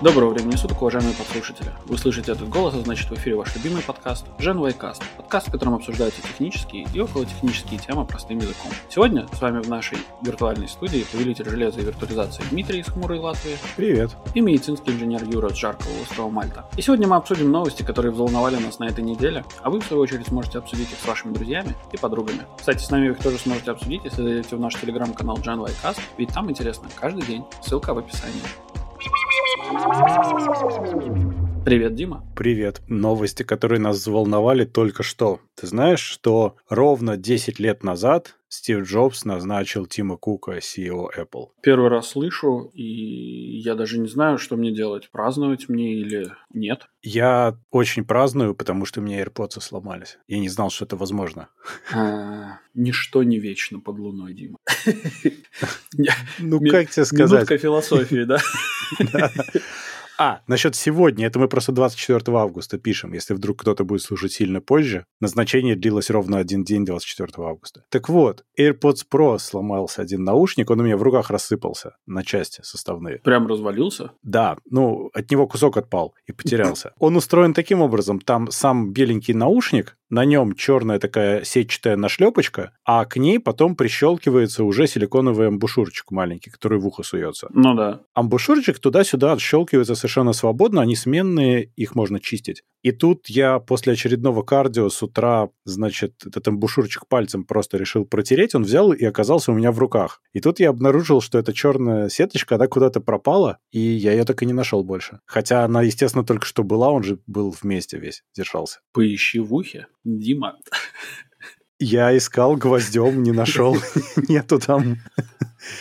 Доброго времени суток, уважаемые подслушатели. Вы слышите этот голос, а значит в эфире ваш любимый подкаст Gen Cast. Подкаст, в котором обсуждаются технические и околотехнические темы простым языком. Сегодня с вами в нашей виртуальной студии повелитель железа и виртуализации Дмитрий из Хмурой Латвии. Привет. И медицинский инженер Юра с жаркого острова Мальта. И сегодня мы обсудим новости, которые взволновали нас на этой неделе, а вы, в свою очередь, сможете обсудить их с вашими друзьями и подругами. Кстати, с нами вы их тоже сможете обсудить, если зайдете в наш телеграм-канал Gen Cast, ведь там интересно каждый день. Ссылка в описании. Thank you. Привет, Дима. Привет. Новости, которые нас взволновали только что. Ты знаешь, что ровно 10 лет назад Стив Джобс назначил Тима Кука CEO Apple? Первый раз слышу, и я даже не знаю, что мне делать. Праздновать мне или нет? Я очень праздную, потому что у меня AirPods сломались. Я не знал, что это возможно. А, ничто не вечно под луной, Дима. Ну, как тебе сказать? Минутка философии, да? А, насчет сегодня, это мы просто 24 августа пишем, если вдруг кто-то будет слушать сильно позже. Назначение длилось ровно один день 24 августа. Так вот, AirPods Pro сломался один наушник, он у меня в руках рассыпался на части составные. Прям развалился? Да, ну, от него кусок отпал и потерялся. Он устроен таким образом, там сам беленький наушник, на нем черная такая сетчатая нашлепочка, а к ней потом прищелкивается уже силиконовый амбушюрчик маленький, который в ухо суется. Ну да. Амбушюрчик туда-сюда отщелкивается совершенно свободно, они сменные, их можно чистить. И тут я после очередного кардио с утра, значит, этот амбушюрчик пальцем просто решил протереть, он взял и оказался у меня в руках. И тут я обнаружил, что эта черная сеточка, она куда-то пропала, и я ее так и не нашел больше. Хотя она, естественно, только что была, он же был вместе весь, держался. Поищи в ухе. Дима. Я искал гвоздем, не нашел. Нету там.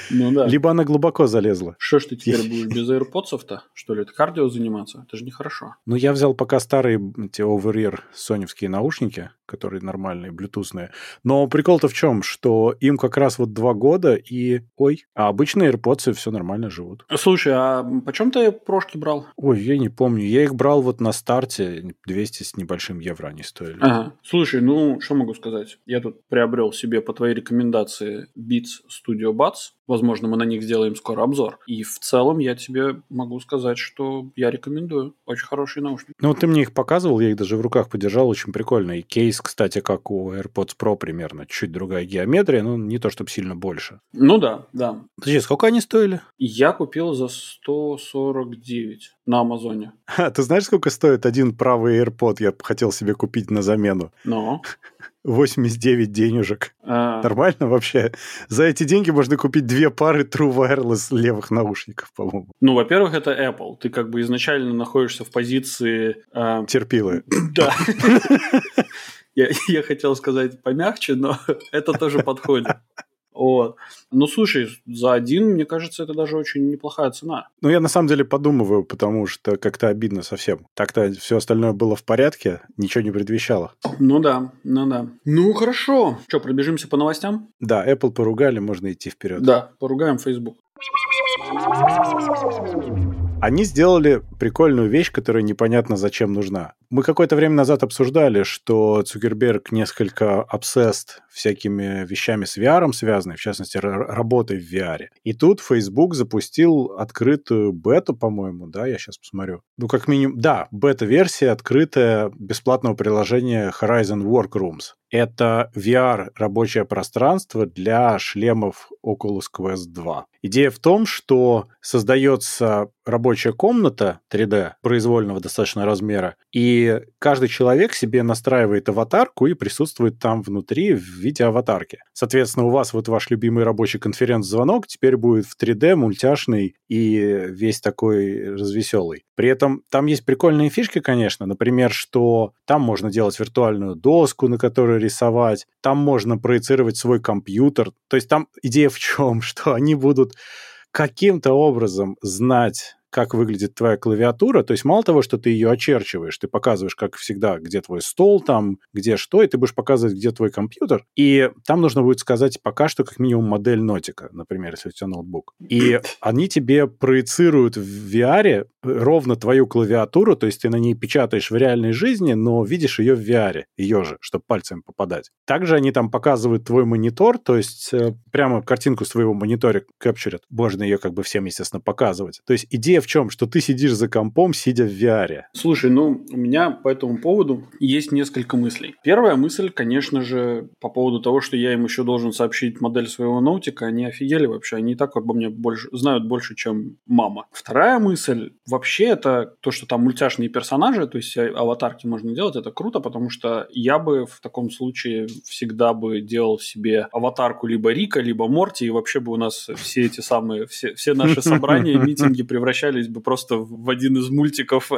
Ну да. Либо она глубоко залезла. Что ж ты теперь будешь без AirPods-то? Что ли, это кардио заниматься? Это же нехорошо. Ну, я взял пока старые эти over-ear соневские наушники, которые нормальные, блютусные. Но прикол-то в чем, что им как раз вот два года и... Ой, а обычные AirPods все нормально живут. Слушай, а почем ты прошки брал? Ой, я не помню. Я их брал вот на старте, 200 с небольшим евро они стоили. Ага. Слушай, ну, что могу сказать? Я тут приобрел себе по твоей рекомендации Beats Studio Buds. Возможно, мы на них сделаем скоро обзор. И в целом я тебе могу сказать, что я рекомендую. Очень хорошие наушники. Ну, ты мне их показывал, я их даже в руках подержал, очень прикольно. И кейс, кстати, как у AirPods Pro примерно. Чуть другая геометрия, но не то, чтобы сильно больше. Ну да, да. Подожди, сколько они стоили? Я купил за 149 на Амазоне. А, ты знаешь, сколько стоит один правый AirPod? Я хотел себе купить на замену. Но? 89 денежек. А... Нормально вообще? За эти деньги можно купить две пары True Wireless левых наушников, по-моему. Ну, во-первых, это Apple. Ты как бы изначально находишься в позиции... Э... Терпилы. Да. Я, я хотел сказать помягче, но это тоже подходит. Вот. Ну, слушай, за один, мне кажется, это даже очень неплохая цена. Ну, я на самом деле подумываю, потому что как-то обидно совсем. Так-то все остальное было в порядке, ничего не предвещало. Ну да, ну да. Ну, хорошо. Что, пробежимся по новостям? Да, Apple поругали, можно идти вперед. Да, поругаем Facebook. Они сделали прикольную вещь, которая непонятно зачем нужна. Мы какое-то время назад обсуждали, что Цукерберг несколько обсест всякими вещами с VR связанной, в частности, работой в VR. И тут Facebook запустил открытую бету, по-моему, да, я сейчас посмотрю. Ну, как минимум, да, бета-версия открытая бесплатного приложения Horizon Workrooms. Это VR рабочее пространство для шлемов Oculus Quest 2. Идея в том, что создается рабочая комната 3D произвольного достаточно размера, и каждый человек себе настраивает аватарку и присутствует там внутри в виде аватарки. Соответственно, у вас вот ваш любимый рабочий конференц-звонок теперь будет в 3D, мультяшный и весь такой развеселый. При этом там есть прикольные фишки, конечно, например, что там можно делать виртуальную доску, на которой рисовать, там можно проецировать свой компьютер. То есть там идея в чем? Что они будут каким-то образом знать как выглядит твоя клавиатура. То есть мало того, что ты ее очерчиваешь, ты показываешь, как всегда, где твой стол там, где что, и ты будешь показывать, где твой компьютер. И там нужно будет сказать пока что как минимум модель нотика, например, если у тебя ноутбук. И они тебе проецируют в VR ровно твою клавиатуру, то есть ты на ней печатаешь в реальной жизни, но видишь ее в VR, ее же, чтобы пальцем попадать. Также они там показывают твой монитор, то есть э, прямо картинку с твоего монитора капчурят. Можно ее как бы всем, естественно, показывать. То есть идея идея в чем? Что ты сидишь за компом, сидя в VR. Слушай, ну, у меня по этому поводу есть несколько мыслей. Первая мысль, конечно же, по поводу того, что я им еще должен сообщить модель своего ноутика, они офигели вообще, они и так обо мне больше, знают больше, чем мама. Вторая мысль, вообще это то, что там мультяшные персонажи, то есть аватарки можно делать, это круто, потому что я бы в таком случае всегда бы делал себе аватарку либо Рика, либо Морти, и вообще бы у нас все эти самые, все, все наши собрания, митинги превращались бы просто в один из мультиков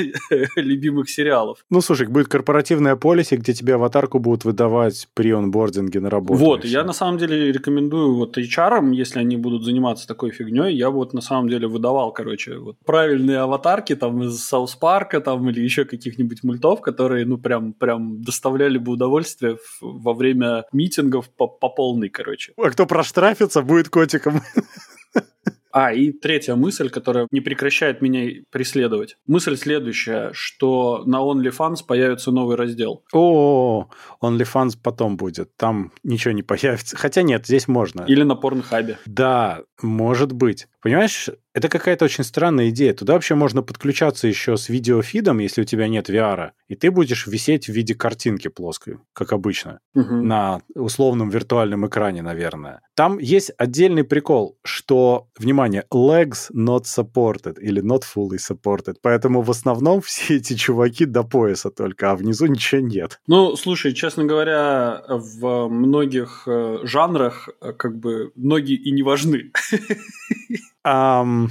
любимых сериалов. Ну, слушай, будет корпоративная полиси, где тебе аватарку будут выдавать при онбординге на работу. Вот, я на самом деле рекомендую вот HR, если они будут заниматься такой фигней, я вот на самом деле выдавал, короче, вот правильные аватарки там из Саус Парка там или еще каких-нибудь мультов, которые, ну, прям, прям доставляли бы удовольствие во время митингов по, по полной, короче. А кто проштрафится, будет котиком. А, и третья мысль, которая не прекращает меня преследовать. Мысль следующая, что на OnlyFans появится новый раздел. О, OnlyFans потом будет. Там ничего не появится. Хотя нет, здесь можно. Или на Порнхабе. Да, может быть. Понимаешь, это какая-то очень странная идея. Туда вообще можно подключаться еще с видеофидом, если у тебя нет VR, и ты будешь висеть в виде картинки плоской, как обычно, угу. на условном виртуальном экране, наверное. Там есть отдельный прикол, что, внимание, legs not supported или not fully supported, поэтому в основном все эти чуваки до пояса только, а внизу ничего нет. Ну, слушай, честно говоря, в многих э, жанрах э, как бы ноги и не важны. Um,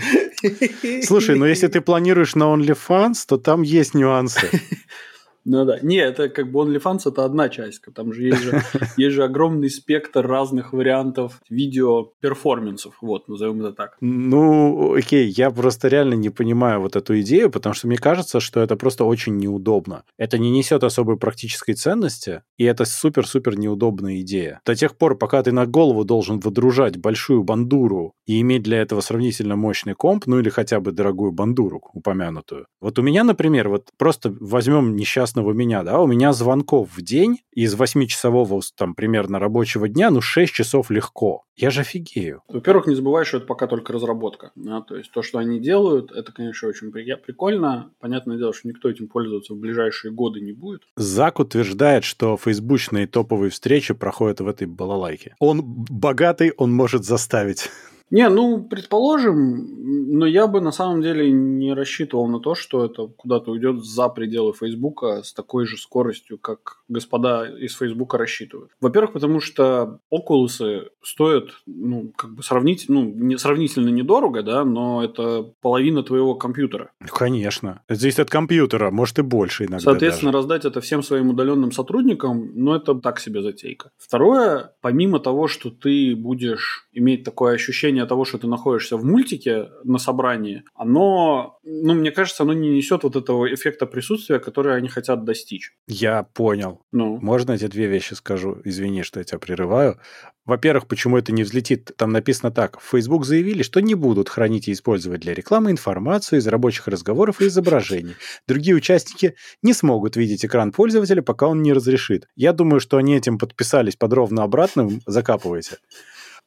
слушай, ну если ты планируешь на OnlyFans, то там есть нюансы. Ну да. Не, это как бы OnlyFans это одна часть. Там же есть же, есть же огромный спектр разных вариантов видео-перформансов. Вот, назовем это так. Ну, окей, я просто реально не понимаю вот эту идею, потому что мне кажется, что это просто очень неудобно. Это не несет особой практической ценности, и это супер-супер неудобная идея. До тех пор, пока ты на голову должен выдружать большую бандуру и иметь для этого сравнительно мощный комп, ну или хотя бы дорогую бандуру упомянутую. Вот у меня, например, вот просто возьмем несчастный несчастного меня, да, у меня звонков в день из 8-часового там примерно рабочего дня, ну 6 часов легко. Я же офигею. Во-первых, не забывай, что это пока только разработка. Да? То есть то, что они делают, это, конечно, очень прикольно. Понятное дело, что никто этим пользоваться в ближайшие годы не будет. Зак утверждает, что фейсбучные топовые встречи проходят в этой балалайке. Он богатый, он может заставить. Не, ну, предположим, но я бы на самом деле не рассчитывал на то, что это куда-то уйдет за пределы Фейсбука с такой же скоростью, как господа из Фейсбука рассчитывают. Во-первых, потому что Oculus стоят, ну, как бы сравнить, ну, не, сравнительно недорого, да, но это половина твоего компьютера. Конечно. Это зависит от компьютера, может и больше иногда Соответственно, даже. раздать это всем своим удаленным сотрудникам, ну, это так себе затейка. Второе, помимо того, что ты будешь иметь такое ощущение того, что ты находишься в мультике на собрании, оно, ну, мне кажется, оно не несет вот этого эффекта присутствия, который они хотят достичь. Я понял. Ну. Можно эти две вещи скажу? Извини, что я тебя прерываю. Во-первых, почему это не взлетит? Там написано так. В Facebook заявили, что не будут хранить и использовать для рекламы информацию из рабочих разговоров и изображений. Другие участники не смогут видеть экран пользователя, пока он не разрешит. Я думаю, что они этим подписались под ровно обратным. Закапывайте.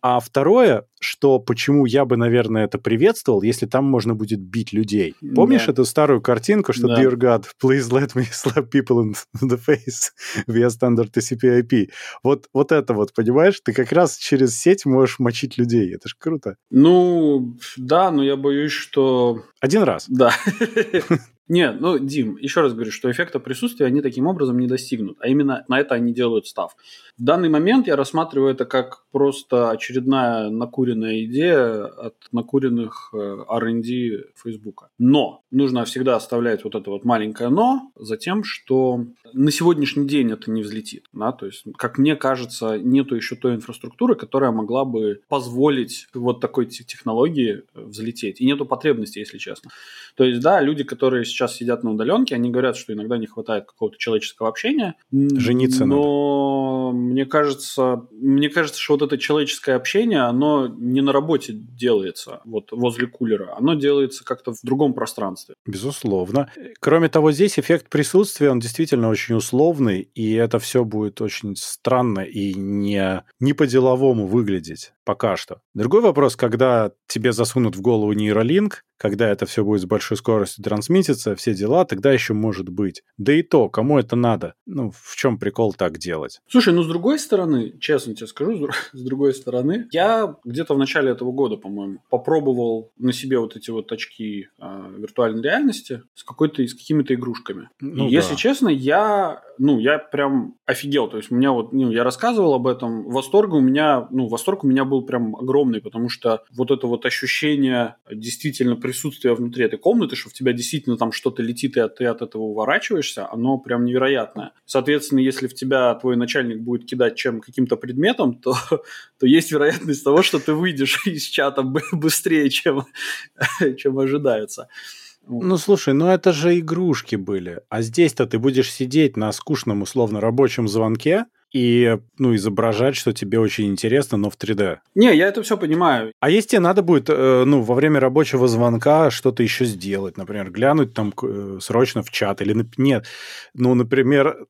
А второе, что почему я бы, наверное, это приветствовал, если там можно будет бить людей. Помнишь да. эту старую картинку, что да. Dear God, please let me slap people in the face via standard TCP/IP. Вот, вот это вот, понимаешь? Ты как раз через сеть можешь мочить людей. Это же круто. Ну, да, но я боюсь, что... Один раз. Да. Не, ну, Дим, еще раз говорю, что эффекта присутствия они таким образом не достигнут, а именно на это они делают став. В данный момент я рассматриваю это как просто очередная накуренная идея от накуренных э, R&D Фейсбука. Но нужно всегда оставлять вот это вот маленькое но за тем, что на сегодняшний день это не взлетит. Да? То есть, как мне кажется, нету еще той инфраструктуры, которая могла бы позволить вот такой технологии взлететь. И нету потребности, если честно. То есть, да, люди, которые сейчас сидят на удаленке, они говорят, что иногда не хватает какого-то человеческого общения. Жениться но надо. мне кажется, мне кажется, что вот это человеческое общение, оно не на работе делается, вот возле кулера, оно делается как-то в другом пространстве. Безусловно. Кроме того, здесь эффект присутствия, он действительно очень условный, и это все будет очень странно и не, не по-деловому выглядеть. Пока что. Другой вопрос, когда тебе засунут в голову нейролинк, когда это все будет с большой скоростью трансмититься, все дела, тогда еще может быть. Да и то, кому это надо? Ну, в чем прикол так делать? Слушай, ну с другой стороны, честно тебе скажу, с другой стороны, я где-то в начале этого года, по-моему, попробовал на себе вот эти вот очки э, виртуальной реальности с какой-то, с какими-то игрушками. Ну, и, да. если честно, я, ну, я прям офигел. То есть у меня вот, ну, я рассказывал об этом, восторг у меня, ну, восторг у меня был прям огромный, потому что вот это вот ощущение действительно присутствия внутри этой комнаты, что в тебя действительно там что-то летит, и ты от этого уворачиваешься, оно прям невероятное. Соответственно, если в тебя твой начальник будет кидать чем каким-то предметом, то, то есть вероятность того, что ты выйдешь из чата быстрее, чем, чем ожидается. Ну, слушай, ну это же игрушки были. А здесь-то ты будешь сидеть на скучном условно рабочем звонке, и, ну, изображать, что тебе очень интересно, но в 3D. Не, я это все понимаю. А если тебе надо будет, э, ну, во время рабочего звонка что-то еще сделать, например, глянуть там э, срочно в чат или... Нет, ну, например,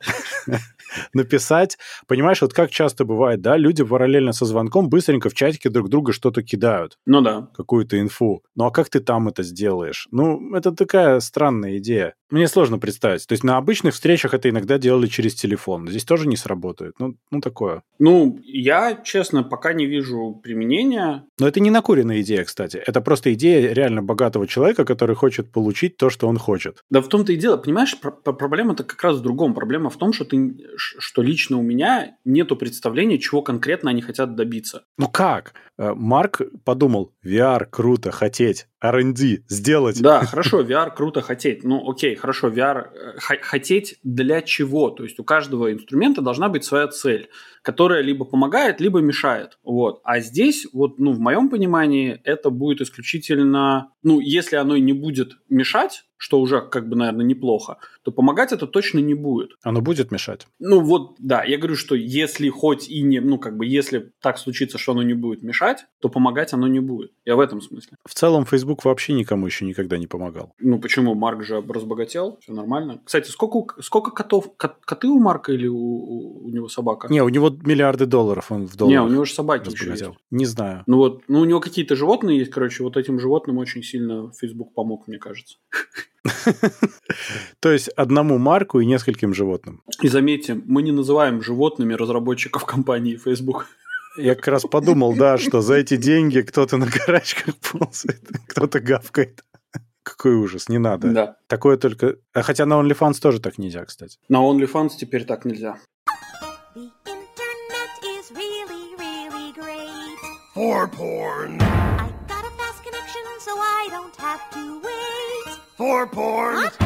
написать. Понимаешь, вот как часто бывает, да, люди параллельно со звонком быстренько в чатике друг друга что-то кидают. Ну да. Какую-то инфу. Ну а как ты там это сделаешь? Ну, это такая странная идея. Мне сложно представить. То есть на обычных встречах это иногда делали через телефон. Здесь тоже не сработает. Ну, ну такое. Ну, я, честно, пока не вижу применения. Но это не накуренная идея, кстати. Это просто идея реально богатого человека, который хочет получить то, что он хочет. Да в том-то и дело. Понимаешь, проблема-то как раз в другом. Проблема в том, что ты что лично у меня нету представления, чего конкретно они хотят добиться. Ну как? Э, Марк подумал, VR круто, хотеть. R&D сделать. Да, хорошо, VR круто хотеть. Ну, окей, хорошо, VR э, хотеть для чего? То есть у каждого инструмента должна быть своя цель, которая либо помогает, либо мешает. Вот. А здесь, вот, ну, в моем понимании, это будет исключительно, ну, если оно не будет мешать, что уже как бы, наверное, неплохо, то помогать это точно не будет. Оно будет мешать. Ну вот, да, я говорю, что если хоть и не, ну как бы, если так случится, что оно не будет мешать, то помогать оно не будет. Я в этом смысле. В целом, Facebook вообще никому еще никогда не помогал. Ну почему? Марк же разбогател, все нормально. Кстати, сколько, сколько котов? Коты у Марка или у, у него собака? Не, у него миллиарды долларов он в долларах. Не, у него же собаки еще есть. Не знаю. Ну вот, ну у него какие-то животные есть, короче, вот этим животным очень сильно Facebook помог, мне кажется. То есть одному марку и нескольким животным. И заметьте, мы не называем животными разработчиков компании Facebook. Я как раз подумал, да, что за эти деньги кто-то на карачках ползает, кто-то гавкает. Какой ужас, не надо. Да. Такое только... А хотя на OnlyFans тоже так нельзя, кстати. На OnlyFans теперь так нельзя. For porn. I got a fast connection, so I don't have to wait. For porn. What?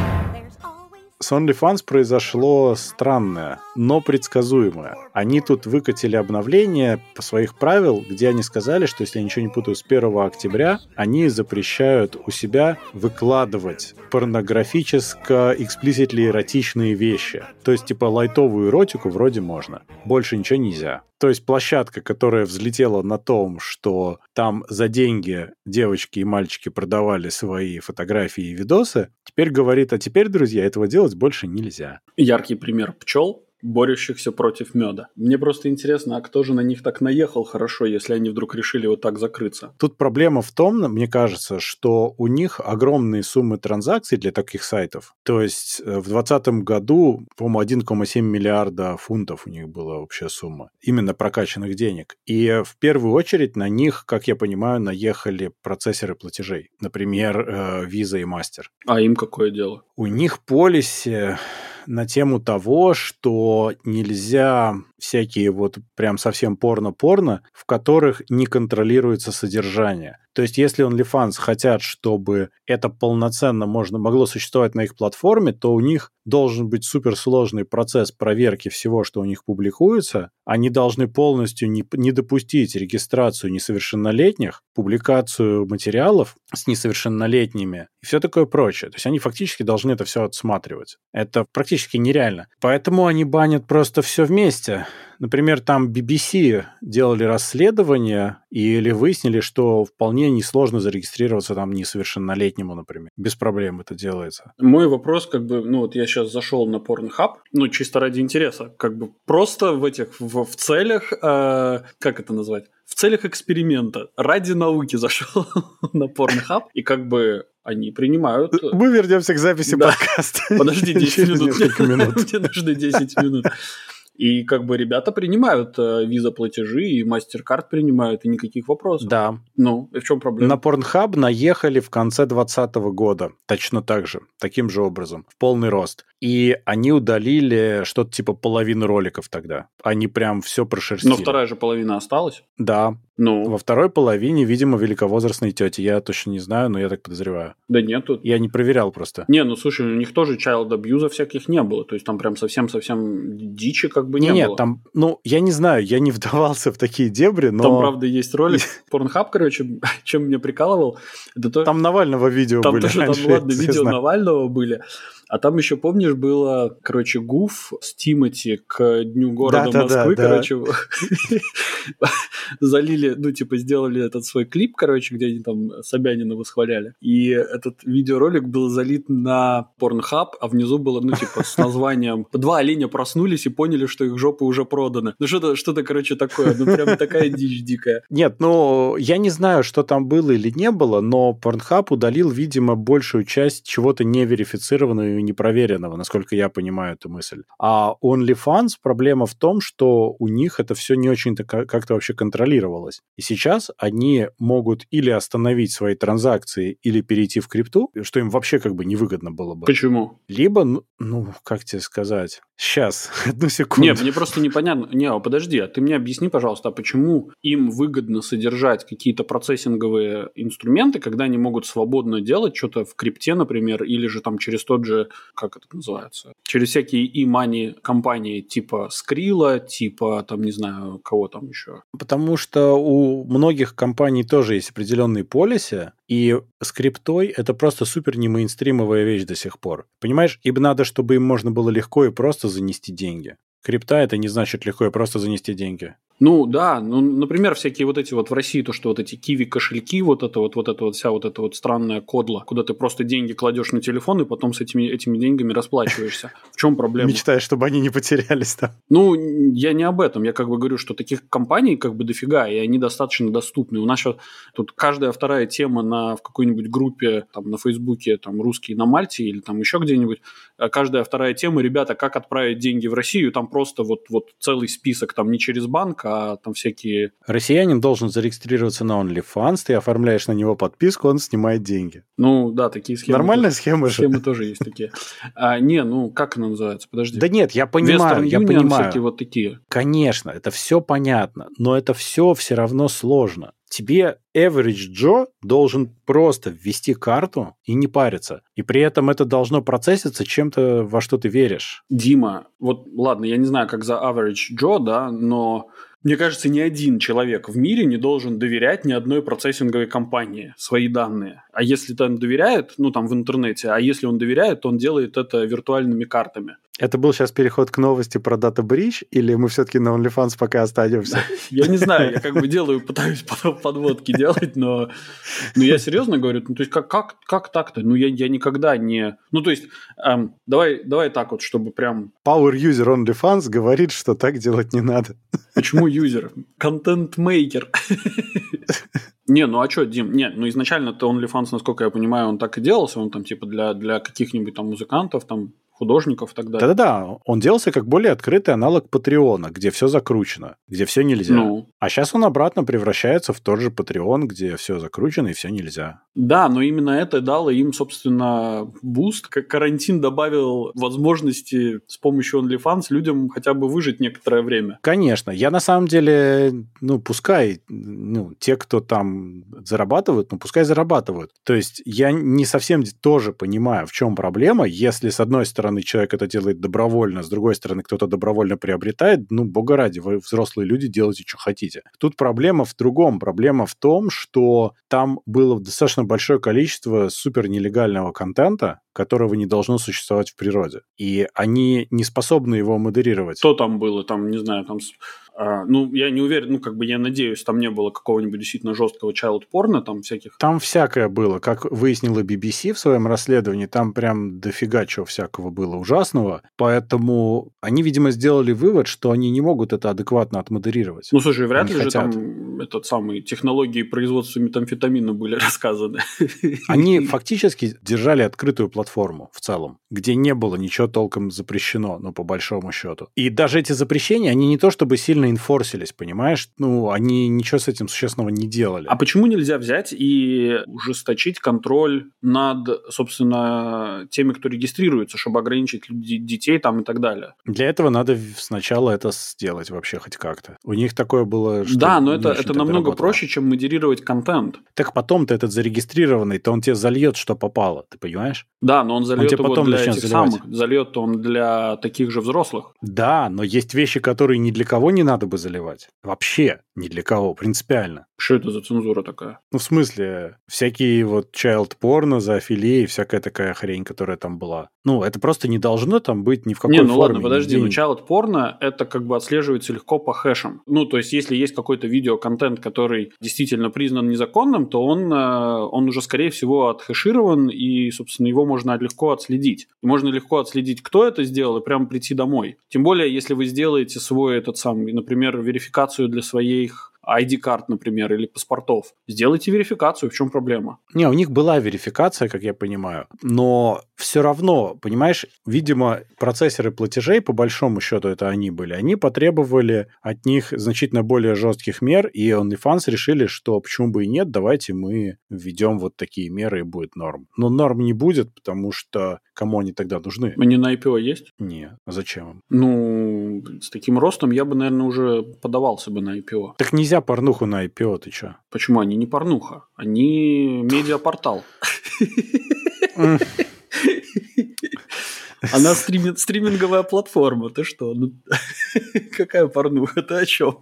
С OnlyFans произошло странное, Но предсказуемое. Они тут выкатили обновление по своих правил, где они сказали, что, если я ничего не путаю, с 1 октября они запрещают у себя выкладывать порнографическо эксплиситли эротичные вещи. То есть, типа, лайтовую эротику вроде можно. Больше ничего нельзя. То есть площадка, которая взлетела на том, что там за деньги девочки и мальчики продавали свои фотографии и видосы, теперь говорит, а теперь, друзья, этого делать больше нельзя. Яркий пример пчел борющихся против меда. Мне просто интересно, а кто же на них так наехал хорошо, если они вдруг решили вот так закрыться? Тут проблема в том, мне кажется, что у них огромные суммы транзакций для таких сайтов. То есть э, в 2020 году, по-моему, 1,7 миллиарда фунтов у них была общая сумма. Именно прокачанных денег. И в первую очередь на них, как я понимаю, наехали процессоры платежей. Например, э, Visa и Master. А им какое дело? У них полисе на тему того, что нельзя всякие вот прям совсем порно-порно, в которых не контролируется содержание. То есть, если OnlyFans хотят, чтобы это полноценно можно, могло существовать на их платформе, то у них должен быть суперсложный процесс проверки всего, что у них публикуется. Они должны полностью не, не допустить регистрацию несовершеннолетних, публикацию материалов с несовершеннолетними и все такое прочее. То есть они фактически должны это все отсматривать. Это практически нереально. Поэтому они банят просто все вместе. Например, там BBC делали расследование или выяснили, что вполне несложно зарегистрироваться там несовершеннолетнему, например. Без проблем это делается. Мой вопрос, как бы, ну вот я сейчас зашел на Pornhub, ну чисто ради интереса, как бы просто в этих, в, в целях, э, как это назвать? в целях эксперимента, ради науки зашел на Pornhub, и как бы они принимают... Мы вернемся к записи да. подкаста. Подожди 10 минут. Мне нужны 10 минут. И как бы ребята принимают э, виза-платежи, и MasterCard принимают, и никаких вопросов. Да. Ну, и в чем проблема? На Pornhub наехали в конце 2020 года, точно так же, таким же образом, в полный рост. И они удалили что-то типа половины роликов тогда. Они прям все прошерстили. Но вторая же половина осталась? Да. Ну? Во второй половине, видимо, великовозрастные тети. Я точно не знаю, но я так подозреваю. Да нет тут. Я не проверял просто. Не, ну слушай, у них тоже child abuse всяких не было. То есть там прям совсем-совсем дичи как бы не, не было. Нет, там, ну, я не знаю, я не вдавался в такие дебри, но... Там, правда, есть ролик. Порнхаб, короче, чем меня прикалывал. Это то... Там Навального видео там были. Тоже, там, ладно, видео Навального были. А там еще, помнишь, было, короче, Гуф с Тимати к Дню города да, Москвы, да, да, короче, залили, ну, типа, сделали этот свой клип, короче, где они там Собянина восхваляли. И этот видеоролик был залит на Pornhub, а внизу было, ну, типа, с названием «Два оленя проснулись и поняли, что их жопы уже проданы». Ну, что-то, что-то, короче, такое, ну, прям такая дичь дикая. Нет, ну, я не знаю, что там было или не было, но Pornhub удалил, видимо, большую часть чего-то неверифицированного непроверенного, насколько я понимаю эту мысль. А OnlyFans проблема в том, что у них это все не очень-то как-то вообще контролировалось. И сейчас они могут или остановить свои транзакции, или перейти в крипту, что им вообще как бы невыгодно было бы. Почему? Либо, ну, ну как тебе сказать, Сейчас, одну секунду. Нет, мне просто непонятно. Не, а подожди, а ты мне объясни, пожалуйста, а почему им выгодно содержать какие-то процессинговые инструменты, когда они могут свободно делать что-то в крипте, например, или же там через тот же, как это называется, через всякие e-money компании типа Skrilla, типа там, не знаю, кого там еще. Потому что у многих компаний тоже есть определенные полисы, и скриптой это просто супер не мейнстримовая вещь до сих пор. Понимаешь, им надо, чтобы им можно было легко и просто занести деньги. Крипта это не значит легко и просто занести деньги. Ну да, ну, например, всякие вот эти вот в России, то, что вот эти киви кошельки, вот это вот, вот это вот вся вот эта вот странная кодла, куда ты просто деньги кладешь на телефон и потом с этими, этими деньгами расплачиваешься. В чем проблема? Мечтаешь, чтобы они не потерялись там. Ну, я не об этом. Я как бы говорю, что таких компаний как бы дофига, и они достаточно доступны. У нас тут каждая вторая тема на, в какой-нибудь группе, там, на Фейсбуке, там, русские на Мальте или там еще где-нибудь, э, каждая вторая тема, ребята, как отправить деньги в Россию, там просто вот, вот целый список, там, не через банк, а а там всякие... Россиянин должен зарегистрироваться на OnlyFans, ты оформляешь на него подписку, он снимает деньги. Ну, да, такие схемы. Нормальная тоже, схема же. Схемы тоже есть такие. А, не, ну, как она называется? Подожди. Да нет, я понимаю, Western я Union, понимаю. всякие вот такие. Конечно, это все понятно, но это все все равно сложно тебе average Joe должен просто ввести карту и не париться. И при этом это должно процесситься чем-то, во что ты веришь. Дима, вот ладно, я не знаю, как за average Joe, да, но мне кажется, ни один человек в мире не должен доверять ни одной процессинговой компании свои данные. А если он доверяет, ну там в интернете, а если он доверяет, то он делает это виртуальными картами. Это был сейчас переход к новости про Data Breach, или мы все-таки на OnlyFans пока останемся? Я не знаю, я как бы делаю, пытаюсь подводки делать, но ну, я серьезно говорю, ну, то есть как, как, как так-то? Ну, я, я никогда не... Ну, то есть, эм, давай, давай так вот, чтобы прям... Power user OnlyFans говорит, что так делать не надо. Почему юзер? Контент-мейкер. Не, ну а что, Дим? Нет, ну изначально-то OnlyFans, насколько я понимаю, он так и делался, он там типа для, для каких-нибудь там музыкантов, там художников и так далее. Да-да-да, он делался как более открытый аналог Патреона, где все закручено, где все нельзя. Ну. А сейчас он обратно превращается в тот же Patreon, где все закручено и все нельзя. Да, но именно это дало им, собственно, буст. Как карантин добавил возможности с помощью OnlyFans людям хотя бы выжить некоторое время. Конечно. Я на самом деле, ну, пускай, ну, те, кто там зарабатывают, ну, пускай зарабатывают. То есть я не совсем тоже понимаю, в чем проблема, если, с одной стороны, стороны, человек это делает добровольно, с другой стороны, кто-то добровольно приобретает, ну, бога ради, вы взрослые люди, делайте, что хотите. Тут проблема в другом. Проблема в том, что там было достаточно большое количество супер нелегального контента, которого не должно существовать в природе. И они не способны его модерировать. Что там было? Там, не знаю, там а, ну, я не уверен, ну, как бы я надеюсь, там не было какого-нибудь действительно жесткого child порно, там всяких. Там всякое было. Как выяснила BBC в своем расследовании, там прям дофига чего всякого было ужасного. Поэтому они, видимо, сделали вывод, что они не могут это адекватно отмодерировать. Ну, слушай, вряд они ли хотят. же там этот самый технологии производства метамфетамина были рассказаны. Они фактически держали открытую платформу в целом, где не было ничего толком запрещено, ну, по большому счету. И даже эти запрещения, они не то чтобы сильно инфорсились, понимаешь? Ну, они ничего с этим существенного не делали. А почему нельзя взять и ужесточить контроль над, собственно, теми, кто регистрируется, чтобы ограничить детей там и так далее? Для этого надо сначала это сделать вообще хоть как-то. У них такое было... Что да, но это, это намного работало. проще, чем модерировать контент. Так потом-то этот зарегистрированный, то он тебе зальет, что попало, ты понимаешь? Да, но он зальет он его потом для этих заливать. самых. Зальет он для таких же взрослых. Да, но есть вещи, которые ни для кого не надо бы заливать. Вообще ни для кого, принципиально. Что это за цензура такая? Ну, в смысле, всякие вот child порно, зоофилии, всякая такая хрень, которая там была. Ну, это просто не должно там быть ни в какой не, ну форме. ладно, подожди, ну child порно, это как бы отслеживается легко по хэшам. Ну, то есть, если есть какой-то видеоконтент, который действительно признан незаконным, то он, э, он уже, скорее всего, отхэширован, и, собственно, его можно легко отследить. И можно легко отследить, кто это сделал, и прямо прийти домой. Тем более, если вы сделаете свой этот самый, например, верификацию для своих ID-карт, например, или паспортов. Сделайте верификацию, в чем проблема? Не, у них была верификация, как я понимаю, но все равно, понимаешь, видимо, процессоры платежей, по большому счету это они были, они потребовали от них значительно более жестких мер, и OnlyFans решили, что почему бы и нет, давайте мы введем вот такие меры, и будет норм. Но норм не будет, потому что кому они тогда нужны? Они на IPO есть? Не, а зачем им? Ну, с таким ростом я бы, наверное, уже подавался бы на IPO. Так нельзя порнуху на IPO, ты чё? Почему? Они не порнуха. Они медиапортал. Она стримит, стриминговая платформа. Ты что? Ну, какая порнуха? Ты о чем?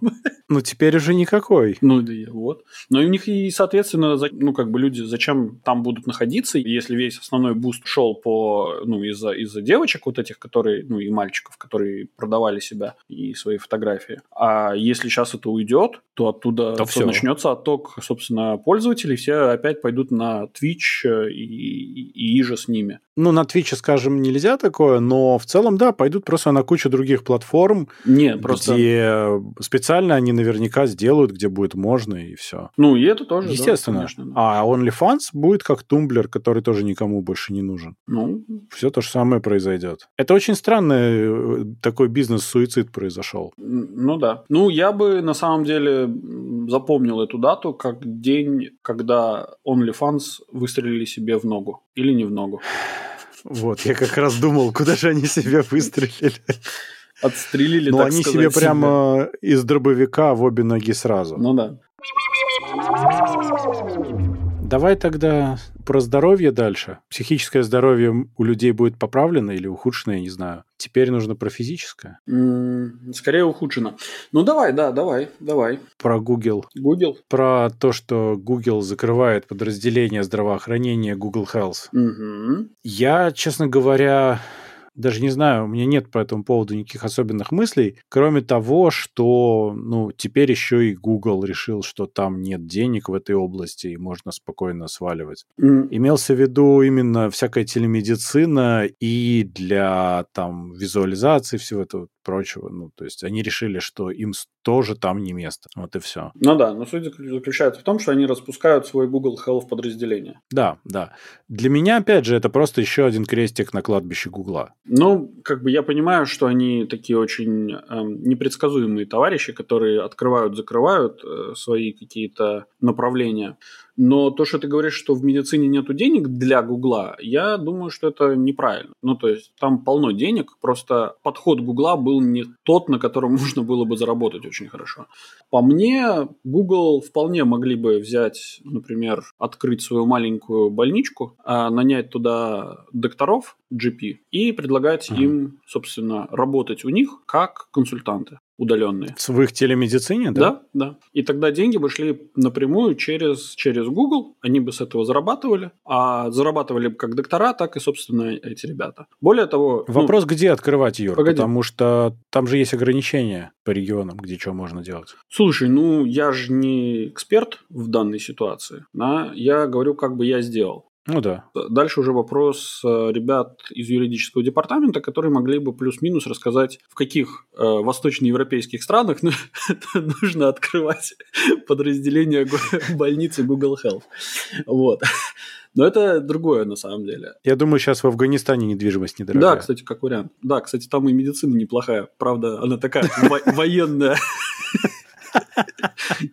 Ну, теперь уже никакой. Ну, да, вот. Но у них и, соответственно, ну, как бы люди зачем там будут находиться, если весь основной буст шел по, ну, из-за из девочек вот этих, которые, ну, и мальчиков, которые продавали себя и свои фотографии. А если сейчас это уйдет, то оттуда то все. начнется отток, собственно, пользователей, все опять пойдут на Twitch и, и, и же с ними. Ну, на Twitch, скажем, нельзя такое, но в целом, да, пойдут просто на кучу других платформ, Нет, просто... где специально они наверняка сделают, где будет можно, и все. Ну, и это тоже, Естественно. Да, конечно, да. А OnlyFans будет как тумблер, который тоже никому больше не нужен. Ну. Все то же самое произойдет. Это очень странный э, такой бизнес-суицид произошел. Ну да. Ну, я бы на самом деле запомнил эту дату как день, когда OnlyFans выстрелили себе в ногу. Или не в ногу. Вот, я как раз думал, куда же они себе выстрелили. Отстрелили, Ну, они сказать, себе прямо из дробовика в обе ноги сразу. Ну да. Давай тогда про здоровье дальше. Психическое здоровье у людей будет поправлено или ухудшено, я не знаю. Теперь нужно про физическое. Скорее ухудшено. Ну давай, да, давай, давай. Про Google. Google. Про то, что Google закрывает подразделение здравоохранения Google Health. Mm-hmm. Я, честно говоря, даже не знаю, у меня нет по этому поводу никаких особенных мыслей, кроме того, что, ну, теперь еще и Google решил, что там нет денег в этой области, и можно спокойно сваливать. Mm. Имелся в виду именно всякая телемедицина и для, там, визуализации всего этого прочего. Ну, то есть они решили, что им тоже там не место. Вот и все. Ну да, но суть заключается в том, что они распускают свой Google Health подразделение. Да, да. Для меня, опять же, это просто еще один крестик на кладбище Гугла. Ну, как бы я понимаю, что они такие очень э, непредсказуемые товарищи, которые открывают, закрывают э, свои какие-то направления. Но то, что ты говоришь, что в медицине нет денег для Гугла, я думаю, что это неправильно. Ну, то есть там полно денег, просто подход Гугла был не тот, на котором можно было бы заработать очень хорошо. По мне, Google вполне могли бы взять, например, открыть свою маленькую больничку, а нанять туда докторов GP и предлагать mm-hmm. им, собственно, работать у них как консультанты удаленные. В их телемедицине, да? Да, да. И тогда деньги бы шли напрямую через, через Google, они бы с этого зарабатывали, а зарабатывали бы как доктора, так и, собственно, эти ребята. Более того... Ну, Вопрос, ну, где открывать, Юр? Погоди. Потому что там же есть ограничения по регионам, где что можно делать. Слушай, ну я же не эксперт в данной ситуации, да? я говорю, как бы я сделал. Ну да. Дальше уже вопрос э, ребят из юридического департамента, которые могли бы плюс-минус рассказать, в каких э, восточноевропейских странах нужно открывать подразделение больницы Google Health. Вот. Но это другое на самом деле. Я думаю, сейчас в Афганистане недвижимость недорогая. Да, кстати, как вариант. Да, кстати, там и медицина неплохая. Правда, она такая военная.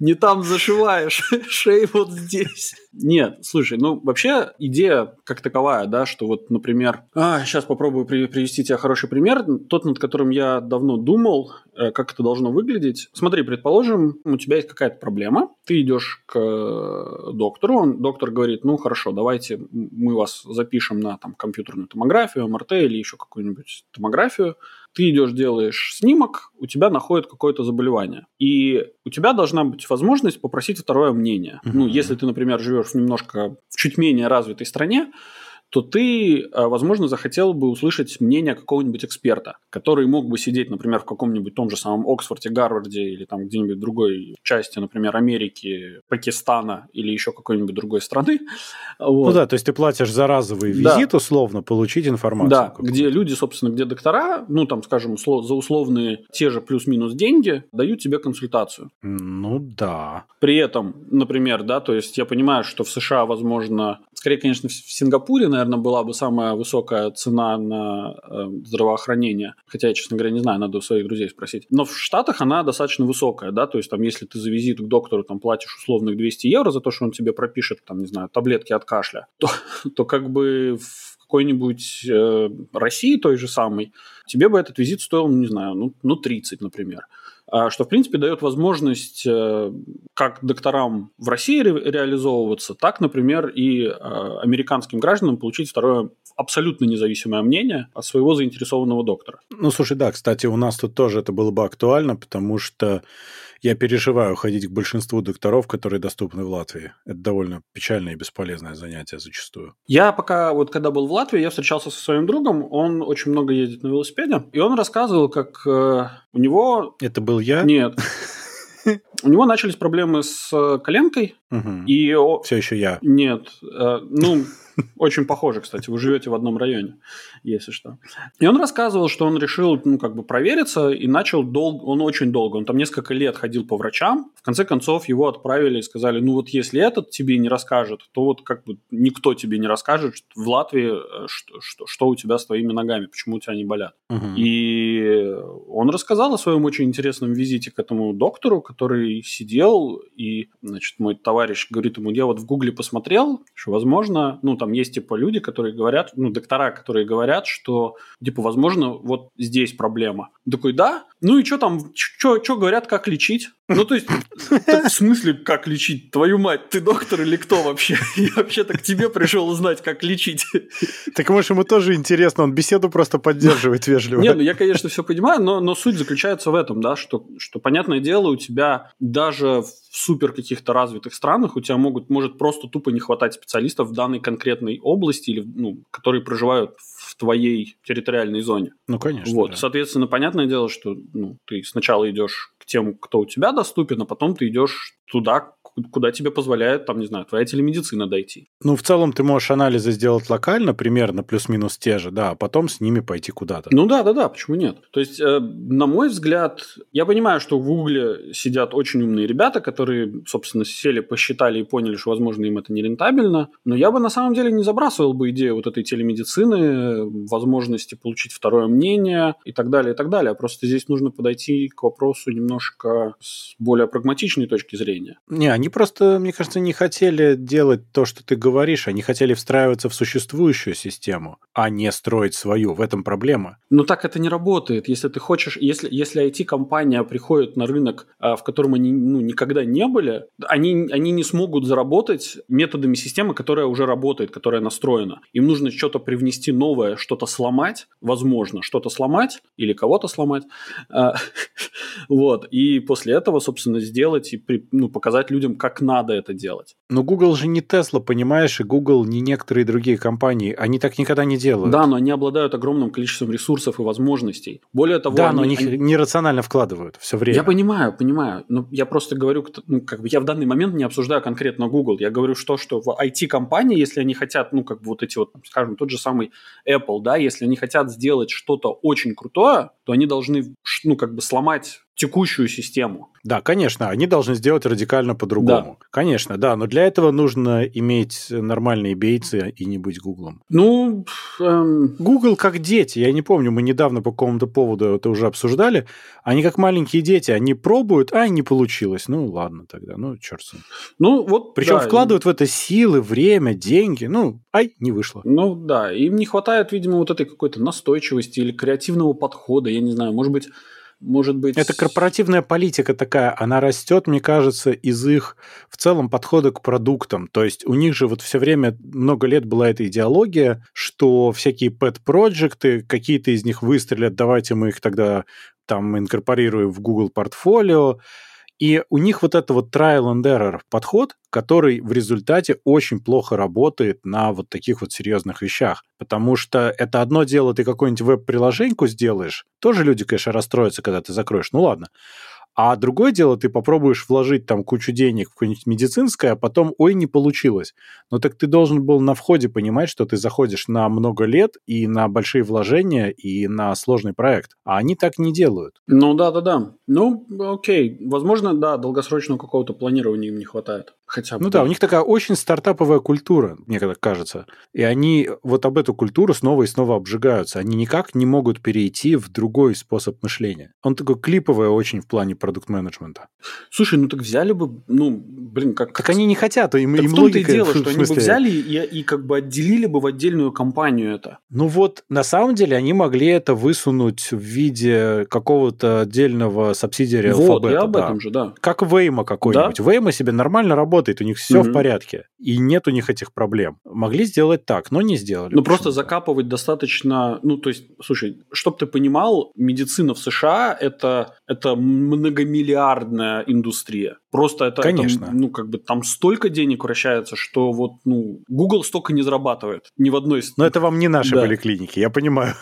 Не там зашиваешь, шеи вот здесь. Нет, слушай, ну вообще идея как таковая, да, что вот, например, а, сейчас попробую привести тебе хороший пример, тот, над которым я давно думал, э, как это должно выглядеть. Смотри, предположим, у тебя есть какая-то проблема, ты идешь к э, доктору, он, доктор говорит, ну хорошо, давайте мы вас запишем на там компьютерную томографию, МРТ или еще какую-нибудь томографию, ты идешь, делаешь снимок, у тебя находят какое-то заболевание. И у тебя должна быть возможность попросить второе мнение. Mm-hmm. Ну, если ты, например, живешь в немножко в чуть менее развитой стране, то ты, э, возможно, захотел бы услышать мнение какого-нибудь эксперта, который мог бы сидеть, например, в каком-нибудь том же самом Оксфорде, Гарварде или там где-нибудь другой части, например, Америки, Пакистана или еще какой-нибудь другой страны. Вот. Ну да, то есть ты платишь за разовый визит, да. условно, получить информацию. Да, где люди, собственно, где доктора, ну там, скажем, за условные те же плюс-минус деньги дают тебе консультацию. Ну да. При этом, например, да, то есть я понимаю, что в США, возможно, скорее, конечно, в Сингапуре, наверное, была бы самая высокая цена на э, здравоохранение. Хотя я, честно говоря, не знаю, надо у своих друзей спросить. Но в Штатах она достаточно высокая, да, то есть там, если ты за визит к доктору там платишь условных 200 евро за то, что он тебе пропишет, там, не знаю, таблетки от кашля, то, то как бы в какой-нибудь э, России той же самой, тебе бы этот визит стоил, ну, не знаю, ну, ну 30, например. А, что, в принципе, дает возможность э, как докторам в России ре- реализовываться, так, например, и э, американским гражданам получить второе абсолютно независимое мнение от своего заинтересованного доктора. Ну, слушай, да, кстати, у нас тут тоже это было бы актуально, потому что я переживаю ходить к большинству докторов, которые доступны в Латвии. Это довольно печальное и бесполезное занятие зачастую. Я пока, вот когда был в Латвии, я встречался со своим другом, он очень много ездит на велосипеде, и он рассказывал, как э, у него... Это был я? Нет. У него начались проблемы с э, коленкой, и... Все еще я. Нет. Э, ну, очень похоже, кстати. Вы живете в одном районе, если что. И он рассказывал, что он решил, ну, как бы провериться и начал долго, он очень долго, он там несколько лет ходил по врачам. В конце концов его отправили и сказали, ну, вот если этот тебе не расскажет, то вот как бы никто тебе не расскажет в Латвии, э, что, что, что у тебя с твоими ногами, почему у тебя они болят. Угу. И он рассказал о своем очень интересном визите к этому доктору, который сидел, и, значит, мой товарищ говорит ему, я вот в Гугле посмотрел, что, возможно, ну, там там есть, типа, люди, которые говорят, ну, доктора, которые говорят, что, типа, возможно, вот здесь проблема. Такой, да? Ну и что там, что говорят, как лечить? Ну, то есть, в смысле, как лечить? Твою мать, ты доктор или кто вообще? Я вообще-то к тебе пришел узнать, как лечить. Так, может, ему тоже интересно, он беседу просто поддерживает вежливо. Не, ну я, конечно, все понимаю, но, но суть заключается в этом, да, что, что, понятное дело, у тебя даже в супер каких-то развитых странах у тебя могут, может просто тупо не хватать специалистов в данной конкретной области, или, ну, которые проживают в твоей территориальной зоне. Ну, конечно. Вот, да. соответственно, понятное дело, что ну, ты сначала идешь к тем, кто у тебя доступен, а потом ты идешь туда, куда тебе позволяет, там, не знаю, твоя телемедицина дойти. Ну, в целом ты можешь анализы сделать локально, примерно плюс-минус те же, да, а потом с ними пойти куда-то. Ну да, да, да, почему нет? То есть, э, на мой взгляд, я понимаю, что в Гугле сидят очень умные ребята, которые, собственно, сели, посчитали и поняли, что, возможно, им это не рентабельно, но я бы на самом деле не забрасывал бы идею вот этой телемедицины, возможности получить второе мнение и так далее, и так далее. Просто здесь нужно подойти к вопросу немножко с более прагматичной точки зрения. Не, они просто, мне кажется, не хотели делать то, что ты говоришь, они хотели встраиваться в существующую систему, а не строить свою. В этом проблема. Ну так это не работает. Если ты хочешь, если, если IT-компания приходит на рынок, а, в котором они ну, никогда не были, они, они не смогут заработать методами системы, которая уже работает, которая настроена. Им нужно что-то привнести новое, что-то сломать, возможно, что-то сломать или кого-то сломать, а, вот, и после этого, собственно, сделать и ну, показать людям, как надо это делать. Но Google же не Tesla, понимаешь, и Google не некоторые другие компании, они так никогда не делают. Да, но они обладают огромным количеством ресурсов и возможностей. Более того, да, они, но они их нерационально вкладывают все время. Я понимаю, понимаю, но я просто говорю, ну, как бы я в данный момент не обсуждаю конкретно Google, я говорю, что, что в IT-компании, если они хотят, ну, как бы вот эти вот, скажем, тот же самый Apple, да, если они хотят сделать что-то очень крутое, то они должны, ну, как бы сломать текущую систему. Да, конечно, они должны сделать радикально по-другому. Да. Конечно, да, но для этого нужно иметь нормальные бейцы и не быть Гуглом. Ну, эм... Google как дети. Я не помню, мы недавно по какому-то поводу это уже обсуждали. Они как маленькие дети, они пробуют, а не получилось. Ну, ладно тогда, ну, черт с ним. Ну, вот, Причем да, вкладывают в это силы, время, деньги. Ну, ай, не вышло. Ну, да, им не хватает, видимо, вот этой какой-то настойчивости или креативного подхода, я не знаю, может быть, может быть... Это корпоративная политика такая, она растет, мне кажется, из их в целом подхода к продуктам. То есть у них же вот все время, много лет была эта идеология, что всякие pet-проекты, какие-то из них выстрелят, давайте мы их тогда там инкорпорируем в Google портфолио, и у них вот это вот trial and error подход, который в результате очень плохо работает на вот таких вот серьезных вещах. Потому что это одно дело, ты какую-нибудь веб-приложеньку сделаешь, тоже люди, конечно, расстроятся, когда ты закроешь, ну ладно. А другое дело, ты попробуешь вложить там кучу денег в какое-нибудь медицинское, а потом, ой, не получилось. Но так ты должен был на входе понимать, что ты заходишь на много лет и на большие вложения, и на сложный проект. А они так не делают. Ну да-да-да. Ну, окей. Возможно, да, долгосрочного какого-то планирования им не хватает. Хотя бы. Ну да, у них такая очень стартаповая культура, мне когда кажется. И они вот об эту культуру снова и снова обжигаются. Они никак не могут перейти в другой способ мышления. Он такой клиповый очень в плане продукт-менеджмента. Слушай, ну так взяли бы, ну, блин, как... Так они не хотят, им, так им в том-то и дело, что они бы взяли и, и как бы отделили бы в отдельную компанию это. Ну вот, на самом деле, они могли это высунуть в виде какого-то отдельного субсидиария вот, алфабета. я об да. этом же, да. Как Вейма какой-нибудь. Да? Вейма себе нормально работает работает, у них все mm-hmm. в порядке, и нет у них этих проблем. Могли сделать так, но не сделали. Ну, просто закапывать достаточно... Ну, то есть, слушай, чтобы ты понимал, медицина в США это, – это многомиллиардная индустрия. Просто это, Конечно. Это, ну, как бы там столько денег вращается, что вот, ну, Google столько не зарабатывает ни в одной... Но это вам не наши да. были клиники, я понимаю.